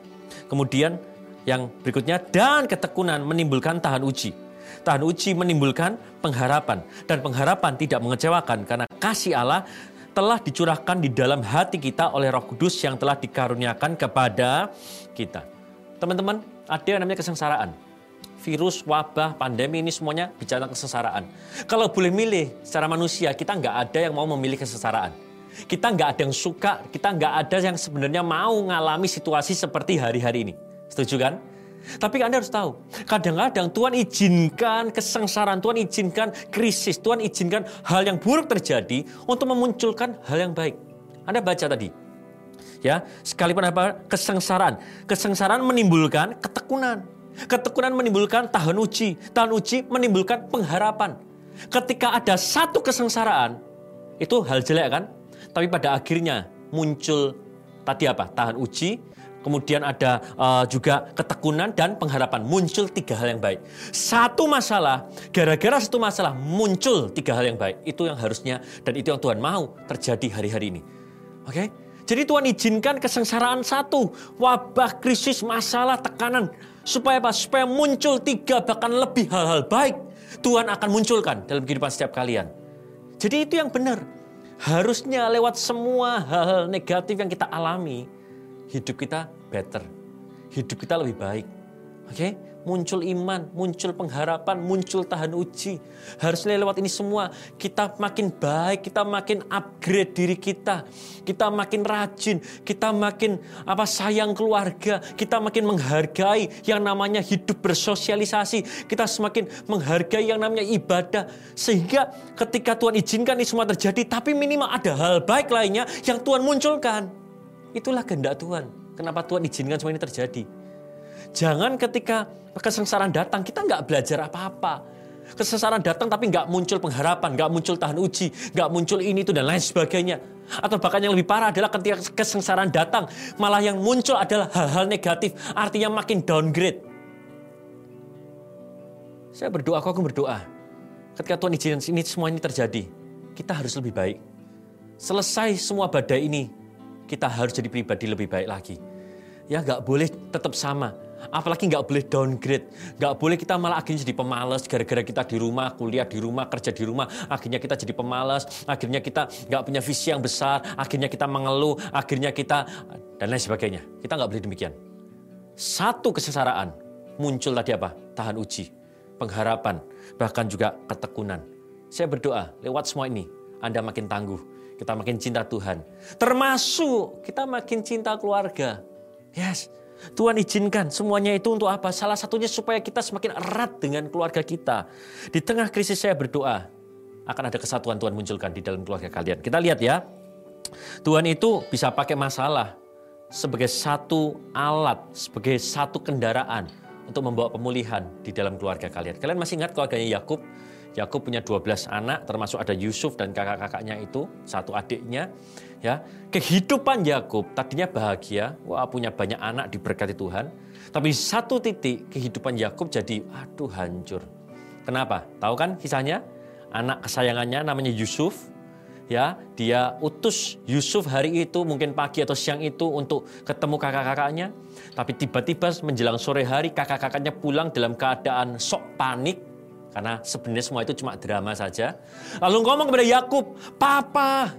Kemudian yang berikutnya dan ketekunan menimbulkan tahan uji. Tahan uji menimbulkan pengharapan dan pengharapan tidak mengecewakan karena kasih Allah telah dicurahkan di dalam hati kita oleh Roh Kudus yang telah dikaruniakan kepada kita. Teman-teman, ada yang namanya kesengsaraan virus, wabah, pandemi ini semuanya bicara kesengsaraan. Kalau boleh milih secara manusia, kita nggak ada yang mau memilih kesengsaraan. Kita nggak ada yang suka, kita nggak ada yang sebenarnya mau ngalami situasi seperti hari-hari ini. Setuju kan? Tapi Anda harus tahu, kadang-kadang Tuhan izinkan kesengsaraan, Tuhan izinkan krisis, Tuhan izinkan hal yang buruk terjadi untuk memunculkan hal yang baik. Anda baca tadi, ya sekalipun apa kesengsaraan, kesengsaraan menimbulkan ketekunan, Ketekunan menimbulkan tahan uji, tahan uji menimbulkan pengharapan. Ketika ada satu kesengsaraan, itu hal jelek kan? Tapi pada akhirnya muncul tadi apa? Tahan uji, kemudian ada uh, juga ketekunan dan pengharapan. Muncul tiga hal yang baik. Satu masalah, gara-gara satu masalah muncul tiga hal yang baik. Itu yang harusnya dan itu yang Tuhan mau terjadi hari-hari ini. Oke? Jadi Tuhan izinkan kesengsaraan satu, wabah, krisis, masalah, tekanan. Supaya apa? Supaya muncul tiga bahkan lebih hal-hal baik. Tuhan akan munculkan dalam kehidupan setiap kalian. Jadi itu yang benar. Harusnya lewat semua hal-hal negatif yang kita alami, hidup kita better. Hidup kita lebih baik. Oke? Muncul iman, muncul pengharapan, muncul tahan uji. Harusnya lewat ini semua kita makin baik, kita makin upgrade diri kita. Kita makin rajin, kita makin apa sayang keluarga, kita makin menghargai yang namanya hidup bersosialisasi. Kita semakin menghargai yang namanya ibadah. Sehingga ketika Tuhan izinkan ini semua terjadi, tapi minimal ada hal baik lainnya yang Tuhan munculkan. Itulah kehendak Tuhan. Kenapa Tuhan izinkan semua ini terjadi? Jangan ketika kesengsaraan datang kita nggak belajar apa-apa. Kesengsaraan datang tapi nggak muncul pengharapan, nggak muncul tahan uji, nggak muncul ini itu dan lain sebagainya. Atau bahkan yang lebih parah adalah ketika kesengsaraan datang, malah yang muncul adalah hal-hal negatif, artinya makin downgrade. Saya berdoa, aku berdoa. Ketika Tuhan izin ini semua ini terjadi, kita harus lebih baik. Selesai semua badai ini, kita harus jadi pribadi lebih baik lagi. Ya nggak boleh tetap sama. Apalagi nggak boleh downgrade. Nggak boleh kita malah akhirnya jadi pemalas gara-gara kita di rumah, kuliah di rumah, kerja di rumah. Akhirnya kita jadi pemalas. Akhirnya kita nggak punya visi yang besar. Akhirnya kita mengeluh. Akhirnya kita dan lain sebagainya. Kita nggak boleh demikian. Satu kesengsaraan muncul tadi apa? Tahan uji, pengharapan, bahkan juga ketekunan. Saya berdoa lewat semua ini Anda makin tangguh, kita makin cinta Tuhan. Termasuk kita makin cinta keluarga. Yes, Tuhan izinkan semuanya itu untuk apa? Salah satunya supaya kita semakin erat dengan keluarga kita. Di tengah krisis saya berdoa, akan ada kesatuan Tuhan munculkan di dalam keluarga kalian. Kita lihat ya, Tuhan itu bisa pakai masalah sebagai satu alat, sebagai satu kendaraan untuk membawa pemulihan di dalam keluarga kalian. Kalian masih ingat keluarganya Yakub? Yakub punya 12 anak, termasuk ada Yusuf dan kakak-kakaknya itu, satu adiknya. Ya, kehidupan Yakub tadinya bahagia, wah punya banyak anak diberkati Tuhan. Tapi satu titik kehidupan Yakub jadi, aduh hancur. Kenapa? Tahu kan kisahnya? Anak kesayangannya namanya Yusuf, ya dia utus Yusuf hari itu mungkin pagi atau siang itu untuk ketemu kakak-kakaknya tapi tiba-tiba menjelang sore hari kakak-kakaknya pulang dalam keadaan sok panik karena sebenarnya semua itu cuma drama saja lalu ngomong kepada Yakub papa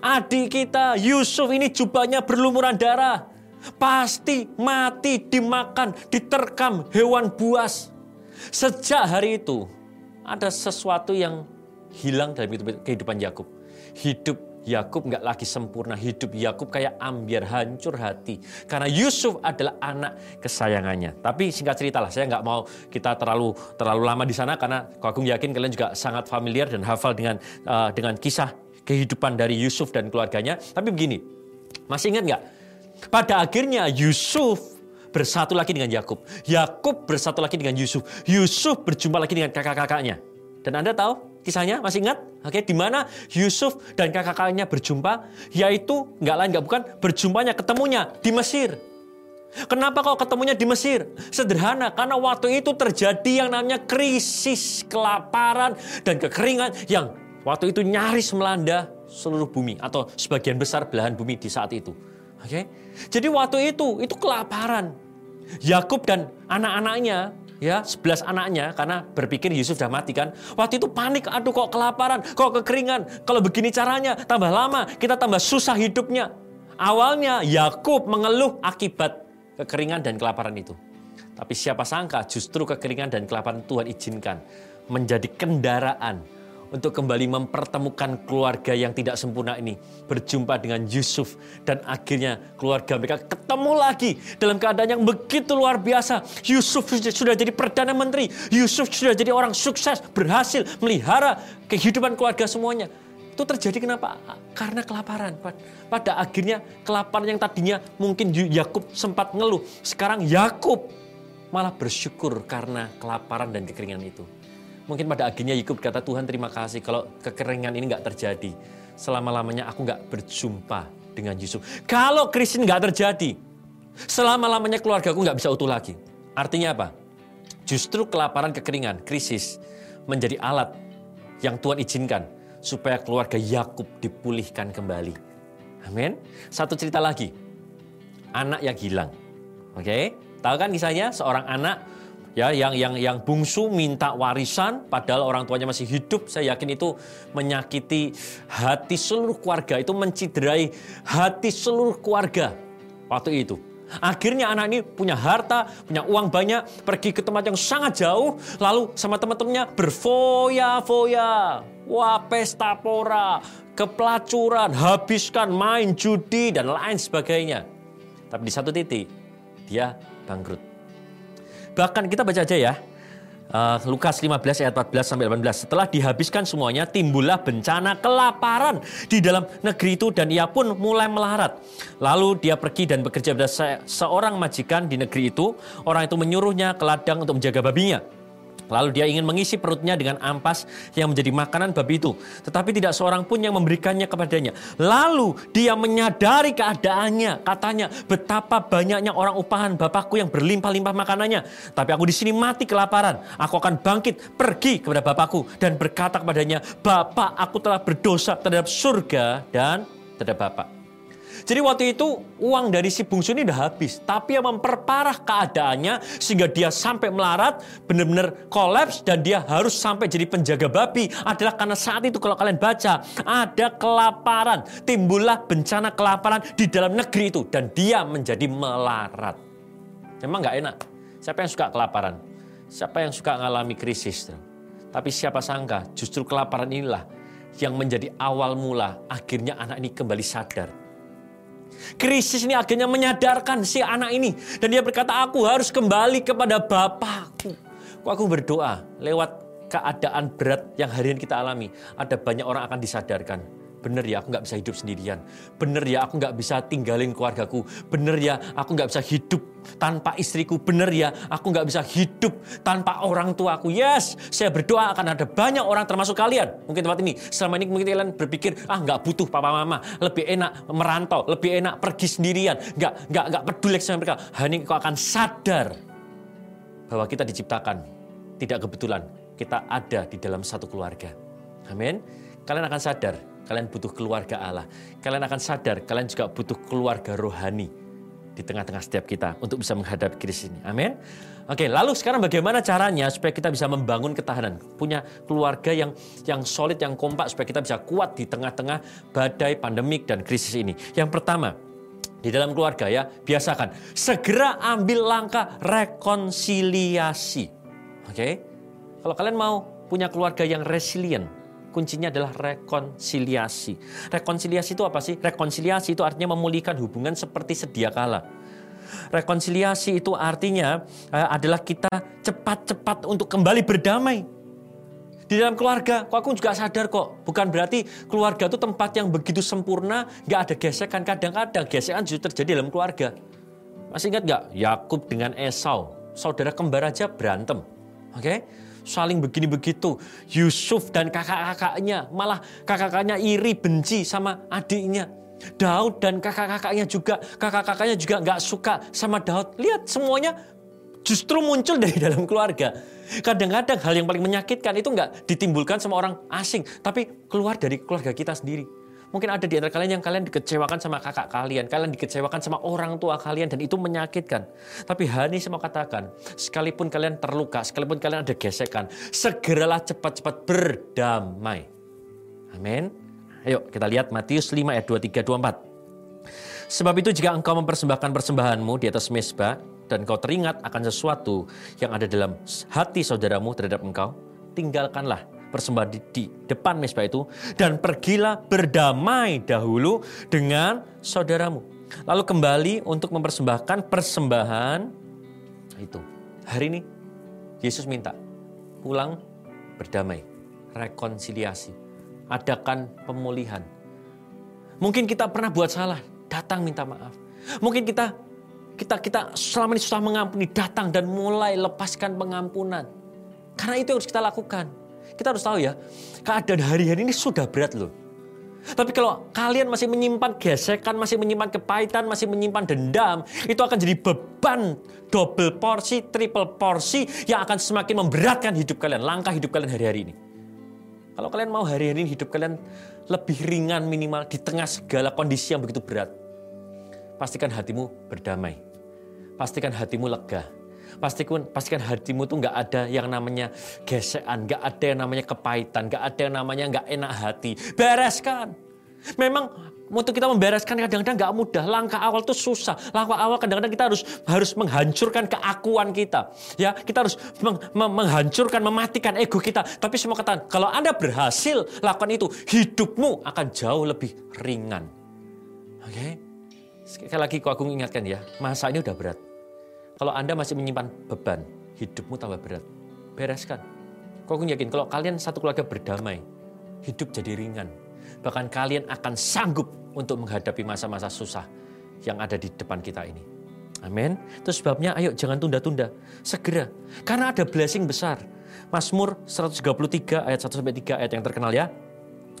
adik kita Yusuf ini jubahnya berlumuran darah pasti mati dimakan diterkam hewan buas sejak hari itu ada sesuatu yang hilang dalam kehidupan Yakub hidup Yakub nggak lagi sempurna. Hidup Yakub kayak ambiar hancur hati. Karena Yusuf adalah anak kesayangannya. Tapi singkat cerita lah, saya nggak mau kita terlalu terlalu lama di sana karena aku yakin kalian juga sangat familiar dan hafal dengan uh, dengan kisah kehidupan dari Yusuf dan keluarganya. Tapi begini, masih ingat nggak? Pada akhirnya Yusuf bersatu lagi dengan Yakub. Yakub bersatu lagi dengan Yusuf. Yusuf berjumpa lagi dengan kakak-kakaknya. Dan Anda tahu kisahnya masih ingat? Oke, di mana Yusuf dan kakak-kakaknya berjumpa? Yaitu nggak lain nggak bukan berjumpanya ketemunya di Mesir. Kenapa kok ketemunya di Mesir? Sederhana, karena waktu itu terjadi yang namanya krisis kelaparan dan kekeringan yang waktu itu nyaris melanda seluruh bumi atau sebagian besar belahan bumi di saat itu. Oke. Jadi waktu itu itu kelaparan. Yakub dan anak-anaknya ya 11 anaknya karena berpikir Yusuf sudah mati kan. Waktu itu panik, aduh kok kelaparan, kok kekeringan. Kalau begini caranya tambah lama, kita tambah susah hidupnya. Awalnya Yakub mengeluh akibat kekeringan dan kelaparan itu. Tapi siapa sangka justru kekeringan dan kelaparan Tuhan izinkan menjadi kendaraan untuk kembali mempertemukan keluarga yang tidak sempurna ini berjumpa dengan Yusuf dan akhirnya keluarga mereka ketemu lagi dalam keadaan yang begitu luar biasa. Yusuf sudah jadi perdana menteri, Yusuf sudah jadi orang sukses, berhasil melihara kehidupan keluarga semuanya. Itu terjadi kenapa? Karena kelaparan. Pada akhirnya kelaparan yang tadinya mungkin Yakub sempat ngeluh, sekarang Yakub malah bersyukur karena kelaparan dan kekeringan itu. Mungkin pada akhirnya Yakub kata Tuhan terima kasih kalau kekeringan ini nggak terjadi. Selama-lamanya aku nggak berjumpa dengan Yusuf. Kalau krisis nggak terjadi, selama-lamanya keluarga aku nggak bisa utuh lagi. Artinya apa? Justru kelaparan kekeringan, krisis menjadi alat yang Tuhan izinkan supaya keluarga Yakub dipulihkan kembali. Amin. Satu cerita lagi. Anak yang hilang. Oke, tahu kan kisahnya seorang anak ya yang yang yang bungsu minta warisan padahal orang tuanya masih hidup saya yakin itu menyakiti hati seluruh keluarga itu menciderai hati seluruh keluarga waktu itu Akhirnya anak ini punya harta, punya uang banyak, pergi ke tempat yang sangat jauh, lalu sama teman-temannya berfoya-foya. Wah, pesta pora, kepelacuran, habiskan main judi dan lain sebagainya. Tapi di satu titik dia bangkrut. Bahkan kita baca aja ya. Uh, Lukas 15 ayat 14 sampai 18. Setelah dihabiskan semuanya, timbullah bencana kelaparan di dalam negeri itu dan ia pun mulai melarat. Lalu dia pergi dan bekerja pada se- seorang majikan di negeri itu. Orang itu menyuruhnya ke ladang untuk menjaga babinya. Lalu dia ingin mengisi perutnya dengan ampas yang menjadi makanan babi itu. Tetapi tidak seorang pun yang memberikannya kepadanya. Lalu dia menyadari keadaannya. Katanya, betapa banyaknya orang upahan bapakku yang berlimpah-limpah makanannya. Tapi aku di sini mati kelaparan. Aku akan bangkit, pergi kepada bapakku. Dan berkata kepadanya, Bapak aku telah berdosa terhadap surga dan terhadap Bapak. Jadi waktu itu uang dari si bungsu ini udah habis. Tapi yang memperparah keadaannya sehingga dia sampai melarat, benar-benar kolaps dan dia harus sampai jadi penjaga babi adalah karena saat itu kalau kalian baca ada kelaparan. Timbullah bencana kelaparan di dalam negeri itu dan dia menjadi melarat. Memang nggak enak. Siapa yang suka kelaparan? Siapa yang suka mengalami krisis? Tapi siapa sangka justru kelaparan inilah yang menjadi awal mula akhirnya anak ini kembali sadar. Krisis ini akhirnya menyadarkan si anak ini. Dan dia berkata, aku harus kembali kepada Bapakku. Kok aku berdoa lewat keadaan berat yang hari ini kita alami. Ada banyak orang akan disadarkan. Bener ya aku nggak bisa hidup sendirian. Bener ya aku nggak bisa tinggalin keluargaku. Bener ya aku nggak bisa hidup tanpa istriku. Bener ya aku nggak bisa hidup tanpa orang tuaku. Yes, saya berdoa akan ada banyak orang termasuk kalian. Mungkin tempat ini selama ini mungkin kalian berpikir ah nggak butuh papa mama. Lebih enak merantau, lebih enak pergi sendirian. Nggak nggak nggak peduli sama mereka. Hani kau akan sadar bahwa kita diciptakan tidak kebetulan kita ada di dalam satu keluarga. Amin. Kalian akan sadar kalian butuh keluarga Allah. Kalian akan sadar kalian juga butuh keluarga rohani di tengah-tengah setiap kita untuk bisa menghadapi krisis ini. Amin. Oke, lalu sekarang bagaimana caranya supaya kita bisa membangun ketahanan, punya keluarga yang yang solid, yang kompak supaya kita bisa kuat di tengah-tengah badai pandemik dan krisis ini. Yang pertama, di dalam keluarga ya, biasakan segera ambil langkah rekonsiliasi. Oke. Kalau kalian mau punya keluarga yang resilient, kuncinya adalah rekonsiliasi. Rekonsiliasi itu apa sih? Rekonsiliasi itu artinya memulihkan hubungan seperti sedia kala. Rekonsiliasi itu artinya eh, adalah kita cepat-cepat untuk kembali berdamai. Di dalam keluarga, kok aku juga sadar kok, bukan berarti keluarga itu tempat yang begitu sempurna, nggak ada gesekan. Kadang-kadang gesekan justru terjadi dalam keluarga. Masih ingat nggak? Yakub dengan Esau, saudara kembar aja berantem. Oke? Saling begini begitu. Yusuf dan kakak-kakaknya, malah kakak-kakaknya iri benci sama adiknya. Daud dan kakak-kakaknya juga, kakak-kakaknya juga nggak suka sama Daud. Lihat semuanya justru muncul dari dalam keluarga. Kadang-kadang hal yang paling menyakitkan itu nggak ditimbulkan sama orang asing, tapi keluar dari keluarga kita sendiri. Mungkin ada di antara kalian yang kalian dikecewakan sama kakak kalian, kalian dikecewakan sama orang tua kalian dan itu menyakitkan. Tapi Hani mau katakan, sekalipun kalian terluka, sekalipun kalian ada gesekan, segeralah cepat-cepat berdamai. Amin. Ayo kita lihat Matius 5 ayat 23 24. Sebab itu jika engkau mempersembahkan persembahanmu di atas mesbah dan kau teringat akan sesuatu yang ada dalam hati saudaramu terhadap engkau, tinggalkanlah persembahan di, di depan mesbah itu dan pergilah berdamai dahulu dengan saudaramu. Lalu kembali untuk mempersembahkan persembahan itu. Hari ini Yesus minta pulang berdamai, rekonsiliasi, adakan pemulihan. Mungkin kita pernah buat salah, datang minta maaf. Mungkin kita kita kita selama ini susah mengampuni, datang dan mulai lepaskan pengampunan. Karena itu yang harus kita lakukan. Kita harus tahu ya, keadaan hari-hari ini sudah berat loh. Tapi kalau kalian masih menyimpan gesekan, masih menyimpan kepahitan, masih menyimpan dendam, itu akan jadi beban double porsi, triple porsi yang akan semakin memberatkan hidup kalian, langkah hidup kalian hari-hari ini. Kalau kalian mau hari-hari ini hidup kalian lebih ringan minimal di tengah segala kondisi yang begitu berat, pastikan hatimu berdamai. Pastikan hatimu lega. Pastikan, pastikan hatimu tuh nggak ada yang namanya gesekan, nggak ada yang namanya kepahitan, nggak ada yang namanya nggak enak hati. Bereskan. Memang untuk kita membereskan kadang-kadang nggak mudah. Langkah awal itu susah. Langkah awal kadang-kadang kita harus harus menghancurkan keakuan kita. Ya, kita harus meng- meng- menghancurkan, mematikan ego kita. Tapi semua katakan, kalau Anda berhasil lakukan itu, hidupmu akan jauh lebih ringan. Oke? Sekali lagi agung ingatkan ya, masa ini udah berat. Kalau Anda masih menyimpan beban, hidupmu tambah berat. Bereskan. Kau agung yakin kalau kalian satu keluarga berdamai, hidup jadi ringan. Bahkan kalian akan sanggup untuk menghadapi masa-masa susah yang ada di depan kita ini. Amin. Itu sebabnya ayo jangan tunda-tunda. Segera. Karena ada blessing besar. Mazmur 133 ayat 1 sampai 3 ayat yang terkenal ya.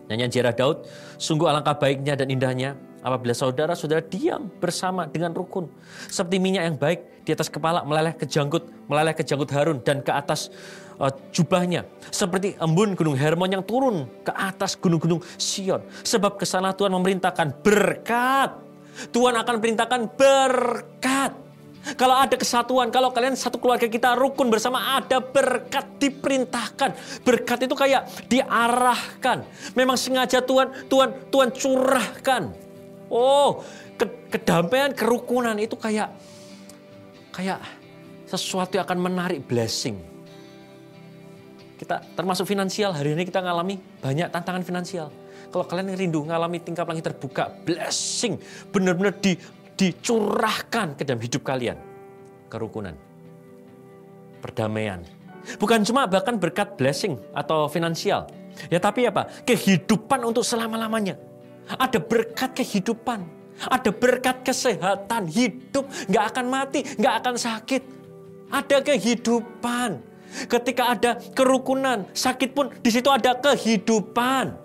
Nyanyian Jerah Daud, sungguh alangkah baiknya dan indahnya apabila saudara-saudara diam bersama dengan rukun. Seperti minyak yang baik di atas kepala meleleh ke janggut, meleleh ke janggut Harun dan ke atas uh, jubahnya. Seperti embun gunung Hermon yang turun ke atas gunung-gunung Sion. Sebab ke sana Tuhan memerintahkan berkat. Tuhan akan perintahkan berkat. Kalau ada kesatuan, kalau kalian satu keluarga kita rukun bersama ada berkat diperintahkan. Berkat itu kayak diarahkan. Memang sengaja Tuhan Tuhan Tuhan curahkan. Oh, ke- kedamaian, kerukunan itu kayak kayak sesuatu yang akan menarik blessing. Kita termasuk finansial, hari ini kita ngalami banyak tantangan finansial. Kalau kalian rindu ngalami tingkap langit terbuka, blessing, benar-benar di, dicurahkan ke dalam hidup kalian. Kerukunan, perdamaian. Bukan cuma bahkan berkat blessing atau finansial. Ya tapi apa? Kehidupan untuk selama-lamanya. Ada berkat kehidupan. Ada berkat kesehatan, hidup, nggak akan mati, nggak akan sakit. Ada kehidupan. Ketika ada kerukunan, sakit pun di situ ada kehidupan.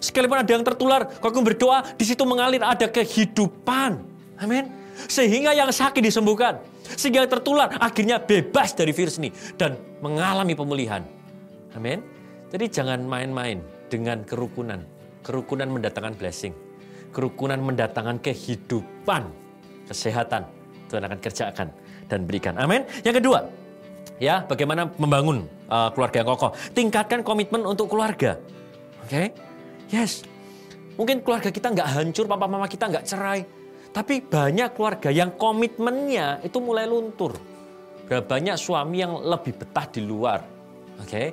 Sekalipun ada yang tertular, kalau berdoa, di situ mengalir ada kehidupan. Amin. Sehingga yang sakit disembuhkan. Sehingga yang tertular akhirnya bebas dari virus ini. Dan mengalami pemulihan. Amin. Jadi jangan main-main dengan kerukunan. Kerukunan mendatangkan blessing. Kerukunan mendatangkan kehidupan. Kesehatan. Tuhan akan kerjakan dan berikan. Amin. Yang kedua, ya bagaimana membangun uh, keluarga yang kokoh. Tingkatkan komitmen untuk keluarga. Oke. Yes. Mungkin keluarga kita nggak hancur, papa mama kita nggak cerai. Tapi banyak keluarga yang komitmennya itu mulai luntur. Banyak suami yang lebih betah di luar. Oke.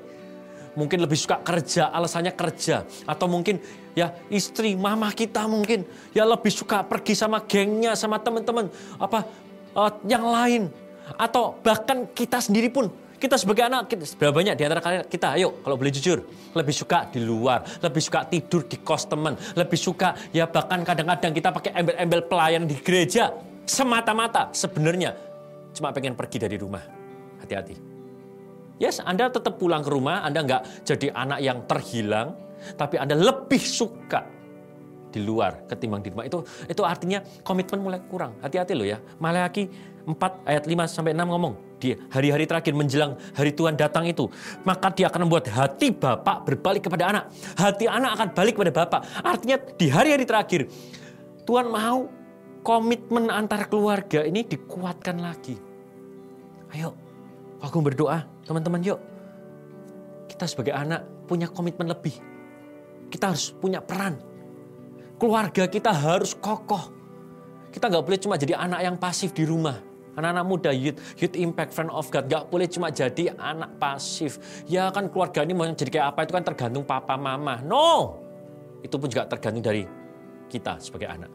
Mungkin lebih suka kerja, alasannya kerja. Atau mungkin ya istri, mama kita mungkin. Ya lebih suka pergi sama gengnya, sama teman-teman. Apa eh, yang lain. Atau bahkan kita sendiri pun. Kita sebagai anak, kita, berapa banyak di antara kalian? Kita, ayo kalau boleh jujur, lebih suka di luar, lebih suka tidur di kos teman, lebih suka ya bahkan kadang-kadang kita pakai embel-embel pelayan di gereja, semata-mata sebenarnya. Cuma pengen pergi dari rumah. Hati-hati. Yes, Anda tetap pulang ke rumah, Anda nggak jadi anak yang terhilang, tapi Anda lebih suka di luar ketimbang di rumah. Itu itu artinya komitmen mulai kurang. Hati-hati loh ya. Maleaki 4 ayat 5 sampai 6 ngomong, di hari-hari terakhir menjelang hari Tuhan datang itu, maka dia akan membuat hati bapak berbalik kepada anak. Hati anak akan balik kepada bapak. Artinya di hari-hari terakhir Tuhan mau komitmen antar keluarga ini dikuatkan lagi. Ayo, aku berdoa, teman-teman yuk. Kita sebagai anak punya komitmen lebih. Kita harus punya peran. Keluarga kita harus kokoh. Kita nggak boleh cuma jadi anak yang pasif di rumah. Anak-anak muda, youth, youth impact, friend of God. Nggak boleh cuma jadi anak pasif. Ya kan keluarga ini mau jadi kayak apa itu kan tergantung papa mama. No! Itu pun juga tergantung dari kita sebagai anak.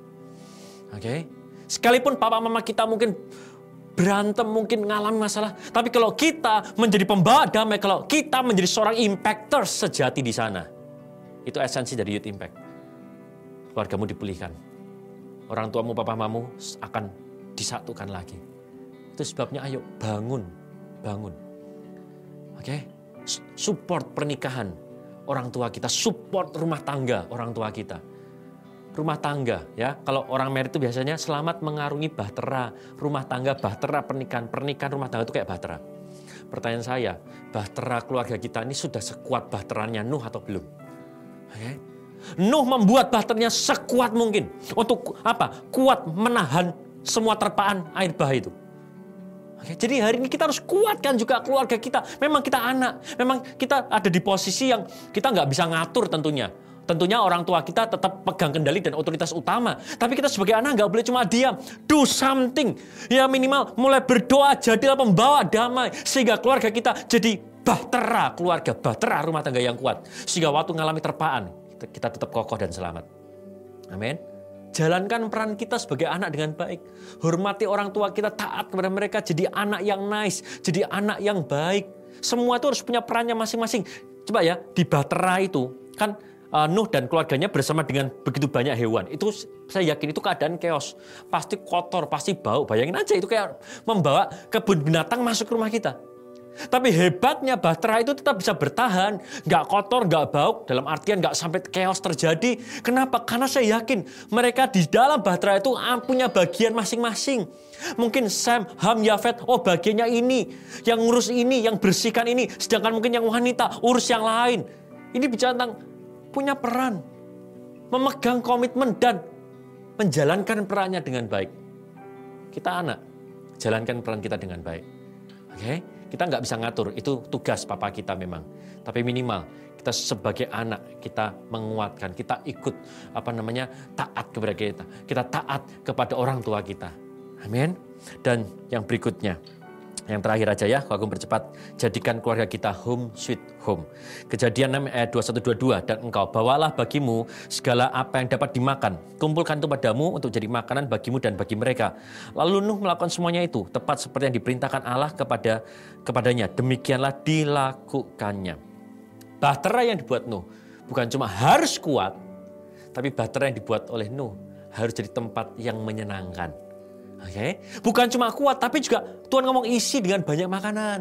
Oke? Sekalipun papa mama kita mungkin berantem, mungkin mengalami masalah. Tapi kalau kita menjadi pembawa damai, kalau kita menjadi seorang impactor sejati di sana. Itu esensi dari youth impact. Keluargamu dipulihkan. Orang tuamu, papa mamamu akan disatukan lagi. Itu sebabnya ayo bangun, bangun. Oke? Support pernikahan orang tua kita, support rumah tangga orang tua kita rumah tangga ya. Kalau orang merit itu biasanya selamat mengarungi bahtera, rumah tangga bahtera pernikahan, pernikahan rumah tangga itu kayak bahtera. Pertanyaan saya, bahtera keluarga kita ini sudah sekuat bahteranya Nuh atau belum? Oke. Nuh membuat bahternya sekuat mungkin untuk apa? Kuat menahan semua terpaan air bah itu. Oke, jadi hari ini kita harus kuatkan juga keluarga kita. Memang kita anak, memang kita ada di posisi yang kita nggak bisa ngatur tentunya. Tentunya orang tua kita tetap pegang kendali dan otoritas utama. Tapi kita sebagai anak nggak boleh cuma diam. Do something. Ya minimal mulai berdoa jadilah pembawa damai. Sehingga keluarga kita jadi bahtera keluarga, bahtera rumah tangga yang kuat. Sehingga waktu mengalami terpaan, kita, tetap kokoh dan selamat. Amin. Jalankan peran kita sebagai anak dengan baik. Hormati orang tua kita, taat kepada mereka. Jadi anak yang nice, jadi anak yang baik. Semua itu harus punya perannya masing-masing. Coba ya, di Bahtera itu, kan uh, Nuh dan keluarganya bersama dengan begitu banyak hewan. Itu saya yakin itu keadaan chaos. Pasti kotor, pasti bau. Bayangin aja itu kayak membawa kebun binatang masuk ke rumah kita. Tapi hebatnya Bahtera itu tetap bisa bertahan. Nggak kotor, nggak bau. Dalam artian nggak sampai chaos terjadi. Kenapa? Karena saya yakin mereka di dalam Bahtera itu punya bagian masing-masing. Mungkin Sam, Ham, Yafet, oh bagiannya ini. Yang ngurus ini, yang bersihkan ini. Sedangkan mungkin yang wanita urus yang lain. Ini bicara tentang punya peran. Memegang komitmen dan menjalankan perannya dengan baik. Kita anak, jalankan peran kita dengan baik. Oke? Kita nggak bisa ngatur, itu tugas papa kita memang. Tapi minimal kita sebagai anak kita menguatkan, kita ikut apa namanya taat kepada kita, kita taat kepada orang tua kita. Amin. Dan yang berikutnya, yang terakhir aja ya, aku bercepat. Jadikan keluarga kita home sweet home. Kejadian 6 ayat 2122. Dan engkau bawalah bagimu segala apa yang dapat dimakan. Kumpulkan itu padamu untuk jadi makanan bagimu dan bagi mereka. Lalu Nuh melakukan semuanya itu. Tepat seperti yang diperintahkan Allah kepada kepadanya. Demikianlah dilakukannya. Bahtera yang dibuat Nuh. Bukan cuma harus kuat. Tapi bahtera yang dibuat oleh Nuh. Harus jadi tempat yang menyenangkan. Oke, bukan cuma kuat, tapi juga Tuhan ngomong isi dengan banyak makanan.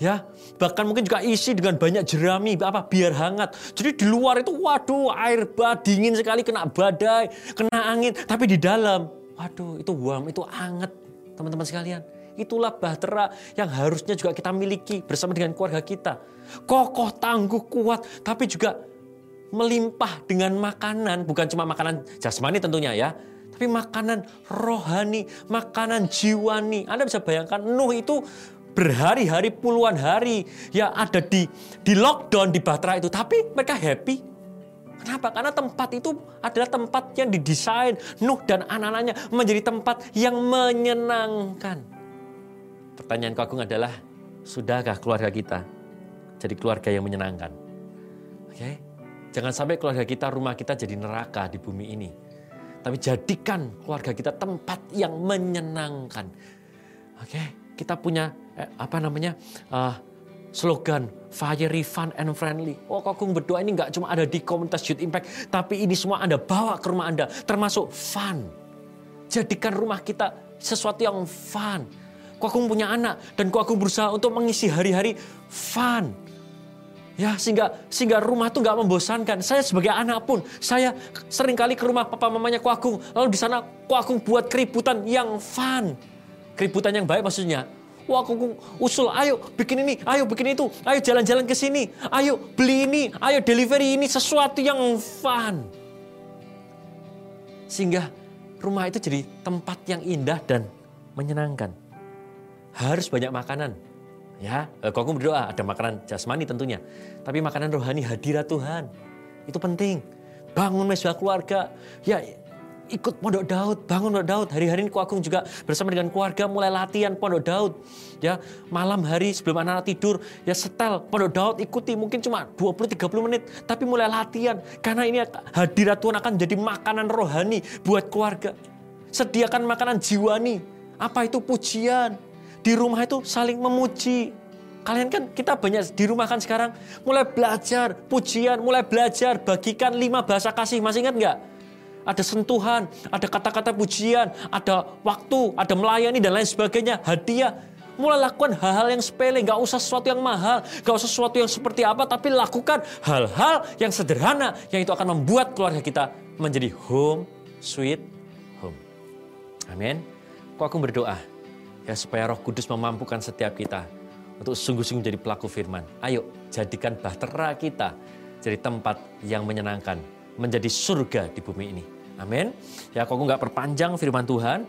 Ya, bahkan mungkin juga isi dengan banyak jerami, apa biar hangat. Jadi di luar itu, waduh, air bah dingin sekali, kena badai, kena angin. Tapi di dalam, waduh, itu warm, itu hangat, teman-teman sekalian. Itulah bahtera yang harusnya juga kita miliki bersama dengan keluarga kita. Kokoh, tangguh, kuat, tapi juga melimpah dengan makanan, bukan cuma makanan jasmani tentunya ya, tapi makanan rohani, makanan jiwani. Anda bisa bayangkan Nuh itu berhari-hari puluhan hari ya ada di di lockdown di Batra itu, tapi mereka happy. Kenapa? Karena tempat itu adalah tempat yang didesain Nuh dan anak-anaknya menjadi tempat yang menyenangkan. Pertanyaan Agung adalah, sudahkah keluarga kita jadi keluarga yang menyenangkan? Oke, jangan sampai keluarga kita, rumah kita jadi neraka di bumi ini. Tapi jadikan keluarga kita tempat yang menyenangkan. Oke, kita punya eh, apa namanya uh, slogan fiery, fun, and friendly. Oh, Kokung berdoa ini nggak cuma ada di komunitas Youth Impact, tapi ini semua Anda bawa ke rumah Anda, termasuk fun. Jadikan rumah kita sesuatu yang fun. Kokung punya anak dan Kokung berusaha untuk mengisi hari-hari fun. Ya, sehingga sehingga rumah itu nggak membosankan. Saya sebagai anak pun, saya sering kali ke rumah papa mamanya Ko Agung. Lalu di sana Ko Agung buat keributan yang fun. Keributan yang baik maksudnya. Wah, aku usul, ayo bikin ini, ayo bikin itu, ayo jalan-jalan ke sini, ayo beli ini, ayo delivery ini, sesuatu yang fun. Sehingga rumah itu jadi tempat yang indah dan menyenangkan. Harus banyak makanan, Ya, kok aku berdoa ada makanan jasmani tentunya. Tapi makanan rohani hadirat Tuhan. Itu penting. Bangun mesbah keluarga. Ya, ikut Pondok Daud, bangun Pondok Daud. Hari-hari ini Agung juga bersama dengan keluarga mulai latihan Pondok Daud. Ya, malam hari sebelum anak-anak tidur, ya setel Pondok Daud ikuti mungkin cuma 20 30 menit, tapi mulai latihan karena ini hadirat Tuhan akan jadi makanan rohani buat keluarga. Sediakan makanan jiwani. Apa itu pujian? Di rumah itu saling memuji. Kalian kan kita banyak di rumah kan sekarang mulai belajar pujian, mulai belajar bagikan lima bahasa kasih. Masih ingat nggak? Ada sentuhan, ada kata-kata pujian, ada waktu, ada melayani dan lain sebagainya, hadiah. Mulai lakukan hal-hal yang sepele, nggak usah sesuatu yang mahal, nggak usah sesuatu yang seperti apa, tapi lakukan hal-hal yang sederhana yang itu akan membuat keluarga kita menjadi home sweet home. Amin. Kok aku berdoa ya supaya Roh Kudus memampukan setiap kita untuk sungguh-sungguh jadi pelaku firman. Ayo jadikan bahtera kita jadi tempat yang menyenangkan, menjadi surga di bumi ini. Amin. Ya, aku nggak perpanjang firman Tuhan,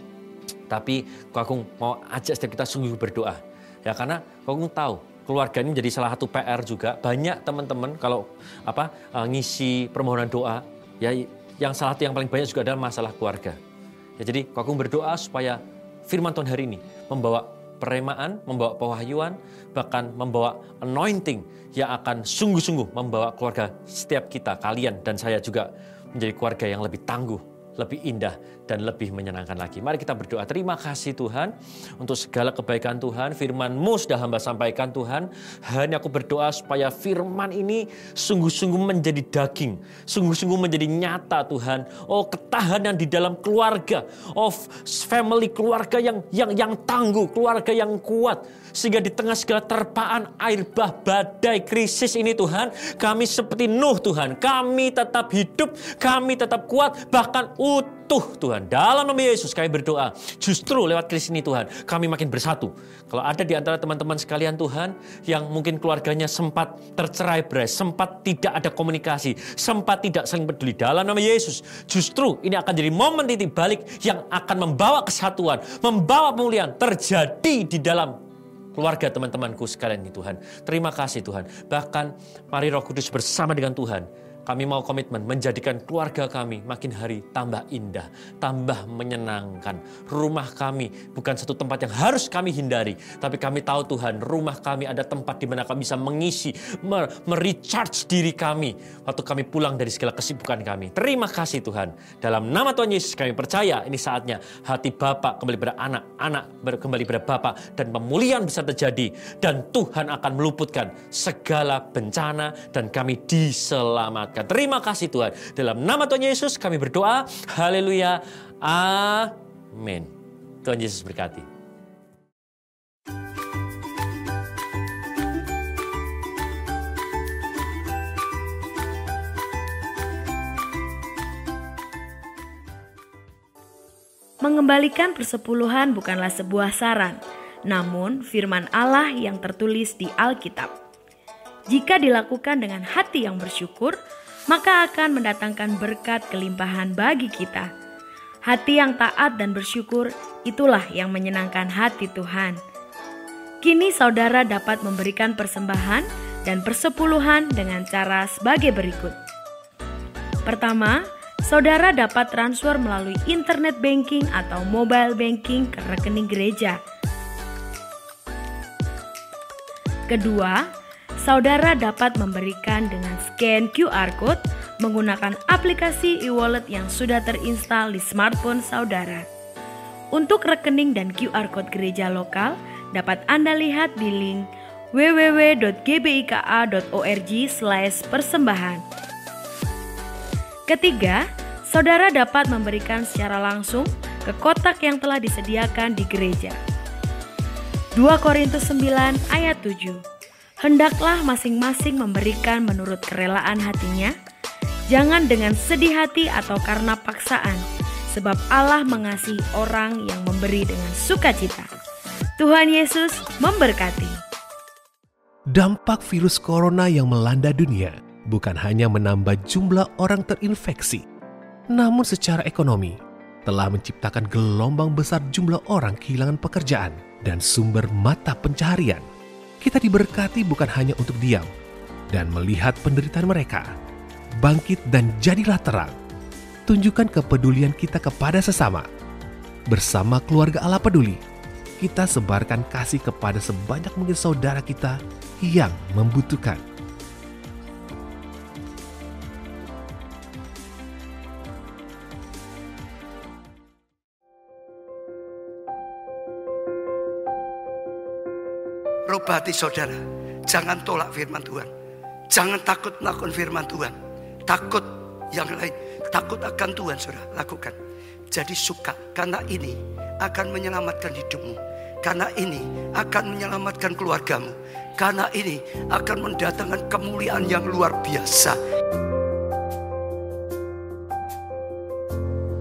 tapi aku mau ajak setiap kita sungguh berdoa. Ya, karena aku tahu keluarga ini menjadi salah satu PR juga. Banyak teman-teman kalau apa eh, ngisi permohonan doa, ya yang salah satu yang paling banyak juga adalah masalah keluarga. Ya, jadi aku berdoa supaya firman Tuhan hari ini membawa peremaan, membawa pewahyuan, bahkan membawa anointing yang akan sungguh-sungguh membawa keluarga setiap kita, kalian dan saya juga menjadi keluarga yang lebih tangguh, lebih indah, dan lebih menyenangkan lagi. Mari kita berdoa. Terima kasih Tuhan untuk segala kebaikan Tuhan. Firman-Mu sudah hamba sampaikan Tuhan. Hanya aku berdoa supaya firman ini sungguh-sungguh menjadi daging. Sungguh-sungguh menjadi nyata Tuhan. Oh ketahanan di dalam keluarga. Oh family keluarga yang yang yang tangguh. Keluarga yang kuat. Sehingga di tengah segala terpaan air bah badai krisis ini Tuhan. Kami seperti Nuh Tuhan. Kami tetap hidup. Kami tetap kuat. Bahkan utuh Tuhan. Dalam nama Yesus kami berdoa. Justru lewat krisis ini Tuhan. Kami makin bersatu. Kalau ada di antara teman-teman sekalian Tuhan. Yang mungkin keluarganya sempat tercerai berai. Sempat tidak ada komunikasi. Sempat tidak saling peduli. Dalam nama Yesus. Justru ini akan jadi momen titik balik. Yang akan membawa kesatuan. Membawa pemulihan. Terjadi di dalam keluarga teman-temanku sekalian ini Tuhan. Terima kasih Tuhan. Bahkan mari Roh Kudus bersama dengan Tuhan. Kami mau komitmen menjadikan keluarga kami makin hari tambah indah, tambah menyenangkan. Rumah kami bukan satu tempat yang harus kami hindari, tapi kami tahu Tuhan, rumah kami ada tempat di mana kami bisa mengisi, mer- merecharge diri kami waktu kami pulang dari segala kesibukan kami. Terima kasih Tuhan. Dalam nama Tuhan Yesus kami percaya ini saatnya hati Bapak kembali pada anak, anak kembali pada Bapak dan pemulihan bisa terjadi dan Tuhan akan meluputkan segala bencana dan kami diselamatkan. Terima kasih Tuhan. Dalam nama Tuhan Yesus kami berdoa. Haleluya. Amin. Tuhan Yesus berkati. Mengembalikan persepuluhan bukanlah sebuah saran, namun firman Allah yang tertulis di Alkitab. Jika dilakukan dengan hati yang bersyukur, maka akan mendatangkan berkat kelimpahan bagi kita. Hati yang taat dan bersyukur itulah yang menyenangkan hati Tuhan. Kini saudara dapat memberikan persembahan dan persepuluhan dengan cara sebagai berikut. Pertama, saudara dapat transfer melalui internet banking atau mobile banking ke rekening gereja. Kedua, saudara dapat memberikan dengan scan QR code menggunakan aplikasi e-wallet yang sudah terinstal di smartphone saudara. Untuk rekening dan QR code gereja lokal dapat Anda lihat di link www.gbika.org/persembahan. Ketiga, saudara dapat memberikan secara langsung ke kotak yang telah disediakan di gereja. 2 Korintus 9 ayat 7 Hendaklah masing-masing memberikan menurut kerelaan hatinya, jangan dengan sedih hati atau karena paksaan, sebab Allah mengasihi orang yang memberi dengan sukacita. Tuhan Yesus memberkati. Dampak virus corona yang melanda dunia bukan hanya menambah jumlah orang terinfeksi, namun secara ekonomi telah menciptakan gelombang besar jumlah orang kehilangan pekerjaan dan sumber mata pencaharian. Kita diberkati bukan hanya untuk diam dan melihat penderitaan mereka. Bangkit dan jadilah terang. Tunjukkan kepedulian kita kepada sesama. Bersama keluarga Allah peduli, kita sebarkan kasih kepada sebanyak mungkin saudara kita yang membutuhkan. Rubah saudara. Jangan tolak firman Tuhan. Jangan takut melakukan firman Tuhan. Takut yang lain. Takut akan Tuhan saudara. Lakukan. Jadi suka. Karena ini akan menyelamatkan hidupmu. Karena ini akan menyelamatkan keluargamu. Karena ini akan mendatangkan kemuliaan yang luar biasa.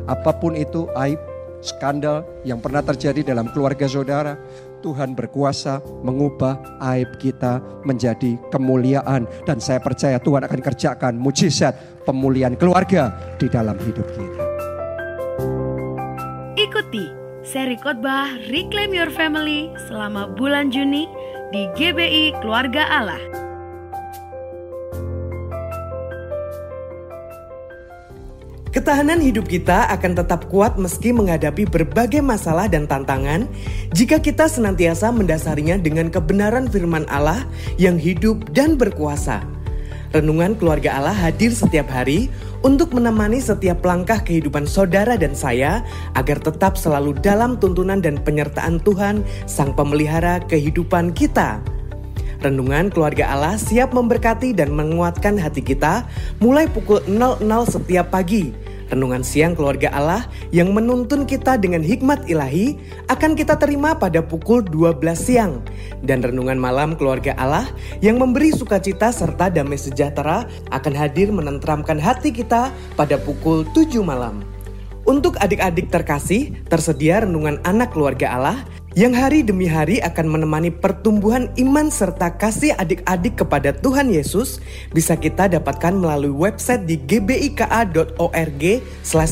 Apa pun itu aib, skandal yang pernah terjadi dalam keluarga saudara, Tuhan berkuasa mengubah aib kita menjadi kemuliaan dan saya percaya Tuhan akan kerjakan mujizat pemulihan keluarga di dalam hidup kita. Ikuti seri khotbah Reclaim Your Family selama bulan Juni di GBI Keluarga Allah. Ketahanan hidup kita akan tetap kuat meski menghadapi berbagai masalah dan tantangan jika kita senantiasa mendasarinya dengan kebenaran firman Allah yang hidup dan berkuasa. Renungan keluarga Allah hadir setiap hari untuk menemani setiap langkah kehidupan saudara dan saya agar tetap selalu dalam tuntunan dan penyertaan Tuhan Sang Pemelihara kehidupan kita. Renungan keluarga Allah siap memberkati dan menguatkan hati kita mulai pukul 00 setiap pagi. Renungan siang keluarga Allah yang menuntun kita dengan hikmat ilahi akan kita terima pada pukul 12 siang. Dan renungan malam keluarga Allah yang memberi sukacita serta damai sejahtera akan hadir menentramkan hati kita pada pukul 7 malam. Untuk adik-adik terkasih, tersedia renungan anak keluarga Allah yang hari demi hari akan menemani pertumbuhan iman serta kasih adik-adik kepada Tuhan Yesus bisa kita dapatkan melalui website di gbika.org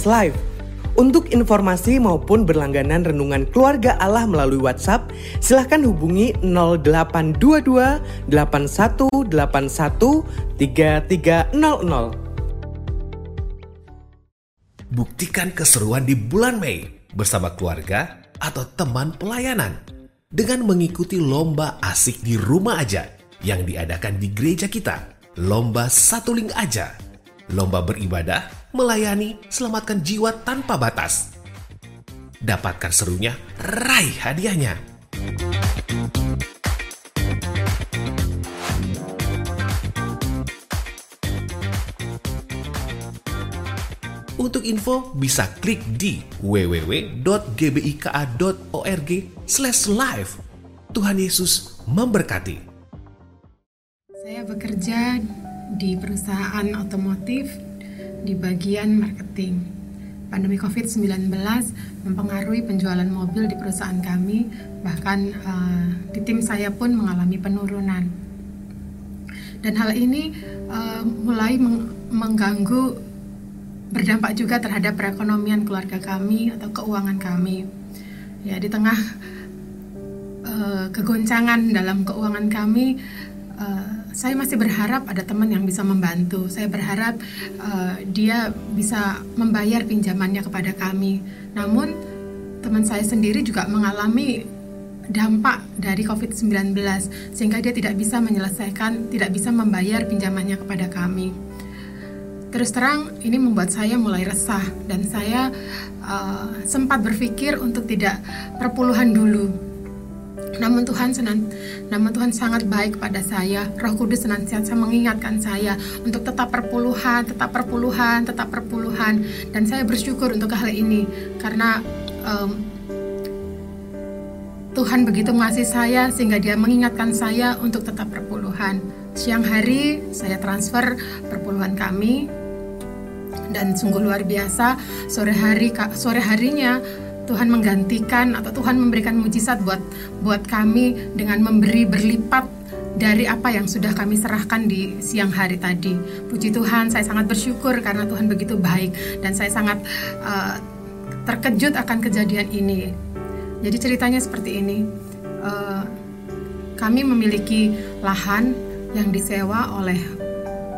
live. Untuk informasi maupun berlangganan renungan keluarga Allah melalui WhatsApp, silahkan hubungi 0822 8181 3300. Buktikan keseruan di bulan Mei bersama keluarga atau teman pelayanan dengan mengikuti lomba asik di rumah aja yang diadakan di gereja kita. Lomba satu link aja. Lomba beribadah, melayani, selamatkan jiwa tanpa batas. Dapatkan serunya, raih hadiahnya. Untuk info bisa klik di www.gbika.org live. Tuhan Yesus memberkati. Saya bekerja di perusahaan otomotif di bagian marketing. Pandemi COVID-19 mempengaruhi penjualan mobil di perusahaan kami, bahkan eh, di tim saya pun mengalami penurunan. Dan hal ini eh, mulai meng- mengganggu berdampak juga terhadap perekonomian keluarga kami atau keuangan kami. Ya, di tengah eh, kegoncangan dalam keuangan kami, eh, saya masih berharap ada teman yang bisa membantu. Saya berharap eh, dia bisa membayar pinjamannya kepada kami. Namun teman saya sendiri juga mengalami dampak dari COVID-19 sehingga dia tidak bisa menyelesaikan, tidak bisa membayar pinjamannya kepada kami. Terus terang ini membuat saya mulai resah dan saya uh, sempat berpikir untuk tidak perpuluhan dulu. Namun Tuhan senan, namun Tuhan sangat baik pada saya. Roh Kudus senantiasa mengingatkan saya untuk tetap perpuluhan, tetap perpuluhan, tetap perpuluhan. Dan saya bersyukur untuk hal ini karena um, Tuhan begitu mengasihi saya sehingga Dia mengingatkan saya untuk tetap perpuluhan. Siang hari saya transfer perpuluhan kami dan sungguh luar biasa sore hari sore harinya Tuhan menggantikan atau Tuhan memberikan mujizat buat buat kami dengan memberi berlipat dari apa yang sudah kami serahkan di siang hari tadi. Puji Tuhan, saya sangat bersyukur karena Tuhan begitu baik dan saya sangat uh, terkejut akan kejadian ini. Jadi ceritanya seperti ini. Uh, kami memiliki lahan yang disewa oleh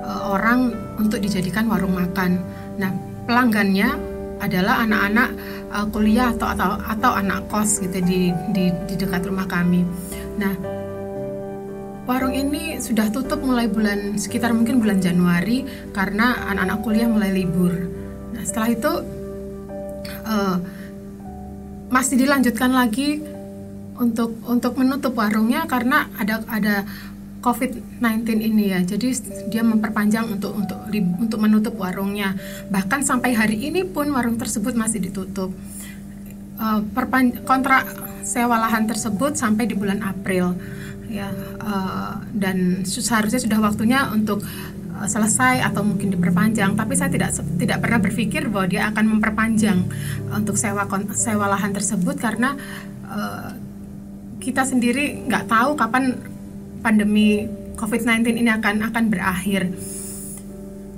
uh, orang untuk dijadikan warung makan. Nah, pelanggannya adalah anak-anak uh, kuliah atau atau atau anak kos gitu di di di dekat rumah kami. Nah, warung ini sudah tutup mulai bulan sekitar mungkin bulan Januari karena anak-anak kuliah mulai libur. Nah, setelah itu uh, masih dilanjutkan lagi untuk untuk menutup warungnya karena ada ada COVID-19 ini ya. Jadi dia memperpanjang untuk untuk untuk menutup warungnya. Bahkan sampai hari ini pun warung tersebut masih ditutup. Uh, perpan kontrak sewa lahan tersebut sampai di bulan April ya uh, dan seharusnya sudah waktunya untuk uh, selesai atau mungkin diperpanjang tapi saya tidak tidak pernah berpikir bahwa dia akan memperpanjang untuk sewa sewa lahan tersebut karena uh, kita sendiri nggak tahu kapan pandemi COVID-19 ini akan akan berakhir.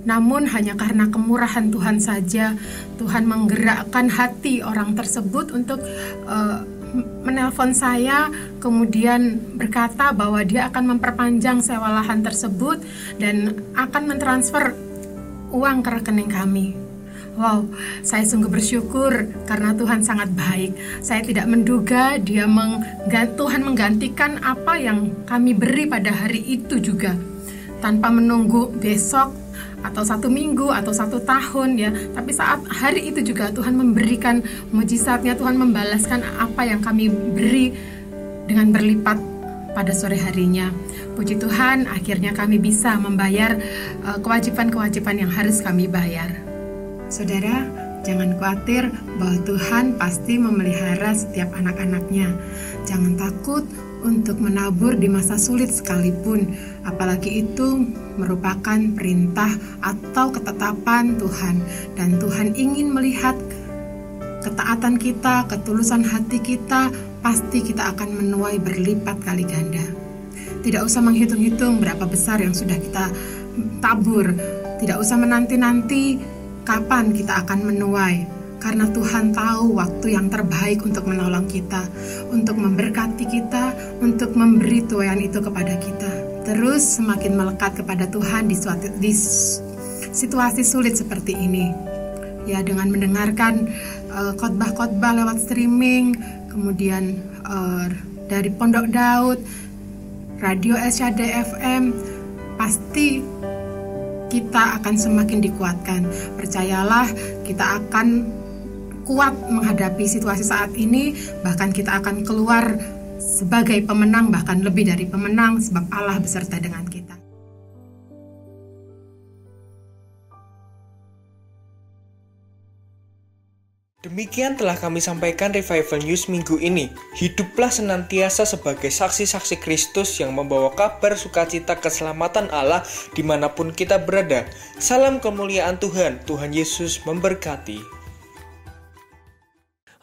Namun hanya karena kemurahan Tuhan saja Tuhan menggerakkan hati orang tersebut untuk uh, menelpon saya kemudian berkata bahwa dia akan memperpanjang sewa lahan tersebut dan akan mentransfer uang ke rekening kami. Wow, saya sungguh bersyukur karena Tuhan sangat baik. Saya tidak menduga Dia menggan- Tuhan menggantikan apa yang kami beri pada hari itu juga, tanpa menunggu besok atau satu minggu atau satu tahun ya. Tapi saat hari itu juga Tuhan memberikan mujizatnya, Tuhan membalaskan apa yang kami beri dengan berlipat pada sore harinya. Puji Tuhan, akhirnya kami bisa membayar eh, kewajiban-kewajiban yang harus kami bayar. Saudara, jangan khawatir bahwa Tuhan pasti memelihara setiap anak-anaknya. Jangan takut untuk menabur di masa sulit sekalipun, apalagi itu merupakan perintah atau ketetapan Tuhan, dan Tuhan ingin melihat ketaatan kita, ketulusan hati kita, pasti kita akan menuai berlipat kali ganda. Tidak usah menghitung-hitung berapa besar yang sudah kita tabur, tidak usah menanti-nanti kapan kita akan menuai karena Tuhan tahu waktu yang terbaik untuk menolong kita, untuk memberkati kita, untuk memberi tuayan itu kepada kita. Terus semakin melekat kepada Tuhan di, suatu, di situasi sulit seperti ini. Ya dengan mendengarkan uh, khotbah-khotbah lewat streaming, kemudian uh, dari Pondok Daud, Radio SYD FM, pasti kita akan semakin dikuatkan. Percayalah, kita akan kuat menghadapi situasi saat ini, bahkan kita akan keluar sebagai pemenang, bahkan lebih dari pemenang, sebab Allah beserta dengan kita. Demikian telah kami sampaikan Revival News minggu ini. Hiduplah senantiasa sebagai saksi-saksi Kristus yang membawa kabar sukacita keselamatan Allah di mana pun kita berada. Salam kemuliaan Tuhan, Tuhan Yesus memberkati.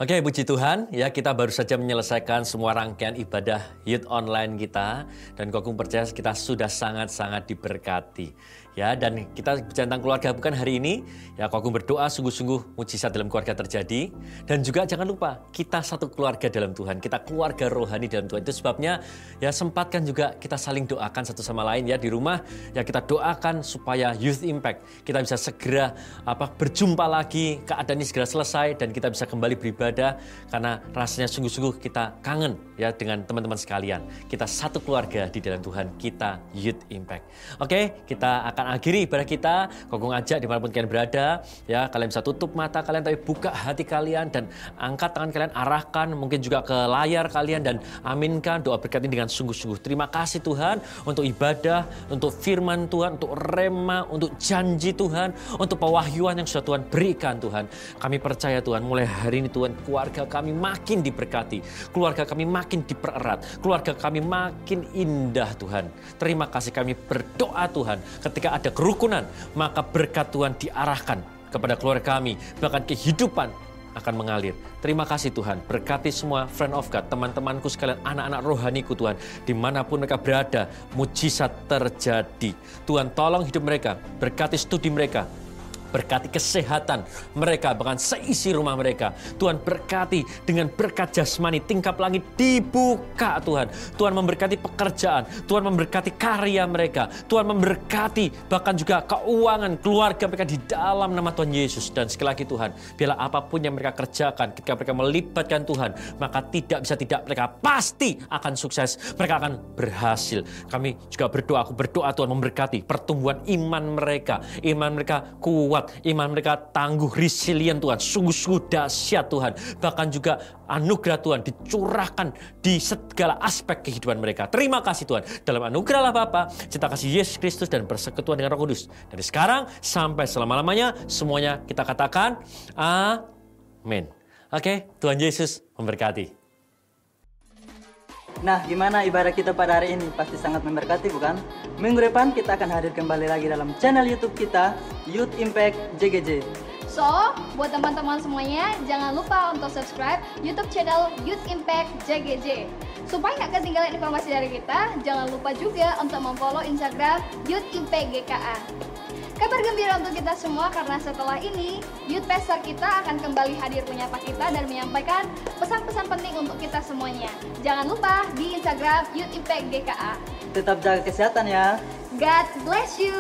Oke, puji Tuhan, ya kita baru saja menyelesaikan semua rangkaian ibadah Youth Online kita dan Kokung percaya kita sudah sangat-sangat diberkati. Ya, dan kita bicara tentang keluarga bukan hari ini. Ya, Kokung berdoa sungguh-sungguh mujizat dalam keluarga terjadi dan juga jangan lupa kita satu keluarga dalam Tuhan. Kita keluarga rohani dalam Tuhan. Itu sebabnya ya sempatkan juga kita saling doakan satu sama lain ya di rumah. Ya kita doakan supaya Youth Impact kita bisa segera apa berjumpa lagi, keadaan ini segera selesai dan kita bisa kembali beribadah karena rasanya sungguh-sungguh kita kangen ya dengan teman-teman sekalian. Kita satu keluarga di dalam Tuhan, kita Youth Impact. Oke, kita akan akhiri ibadah kita. Kokong ajak di mana pun kalian berada, ya kalian bisa tutup mata kalian tapi buka hati kalian dan angkat tangan kalian arahkan mungkin juga ke layar kalian dan aminkan doa berkat ini dengan sungguh-sungguh. Terima kasih Tuhan untuk ibadah, untuk firman Tuhan, untuk rema, untuk janji Tuhan, untuk pewahyuan yang sudah Tuhan berikan Tuhan. Kami percaya Tuhan mulai hari ini Tuhan keluarga kami makin diberkati, keluarga kami makin dipererat, keluarga kami makin indah Tuhan. Terima kasih kami berdoa Tuhan ketika ada kerukunan maka berkat Tuhan diarahkan kepada keluarga kami bahkan kehidupan akan mengalir. Terima kasih Tuhan, berkati semua friend of God, teman-temanku sekalian, anak-anak rohaniku Tuhan, di mana pun mereka berada, mujizat terjadi. Tuhan tolong hidup mereka, berkati studi mereka, berkati kesehatan mereka, bahkan seisi rumah mereka. Tuhan berkati dengan berkat jasmani, tingkap langit dibuka Tuhan. Tuhan memberkati pekerjaan, Tuhan memberkati karya mereka, Tuhan memberkati bahkan juga keuangan keluarga mereka di dalam nama Tuhan Yesus. Dan sekali lagi Tuhan, biarlah apa pun yang mereka kerjakan, ketika mereka melibatkan Tuhan, maka tidak bisa tidak mereka pasti akan sukses, mereka akan berhasil. Kami juga berdoa, aku berdoa Tuhan memberkati pertumbuhan iman mereka, iman mereka kuat, iman mereka tangguh, resilient Tuhan, sungguh-sungguh dahsyat Tuhan. Bahkan juga anugerah Tuhan dicurahkan di segala aspek kehidupan mereka. Terima kasih Tuhan. Dalam anugerah Allah Bapa, cinta kasih Yesus Kristus dan persekutuan dengan Roh Kudus. Dari sekarang sampai selama-lamanya semuanya kita katakan amin. Oke, Tuhan Yesus memberkati. Nah, gimana ibadah kita pada hari ini? Pasti sangat memberkati, bukan? Minggu depan kita akan hadir kembali lagi dalam channel YouTube kita, Youth Impact JGJ. So, buat teman-teman semuanya, jangan lupa untuk subscribe YouTube channel Youth Impact JGJ. Supaya nggak ketinggalan informasi dari kita, jangan lupa juga untuk memfollow Instagram Youth Impact GKA. Kabar gembira untuk kita semua karena setelah ini, Youth Pastor kita akan kembali hadir menyapa kita dan menyampaikan pesan-pesan penting untuk kita semuanya. Jangan lupa di Instagram Youth Impact GKA. Tetap jaga kesehatan ya. God bless you.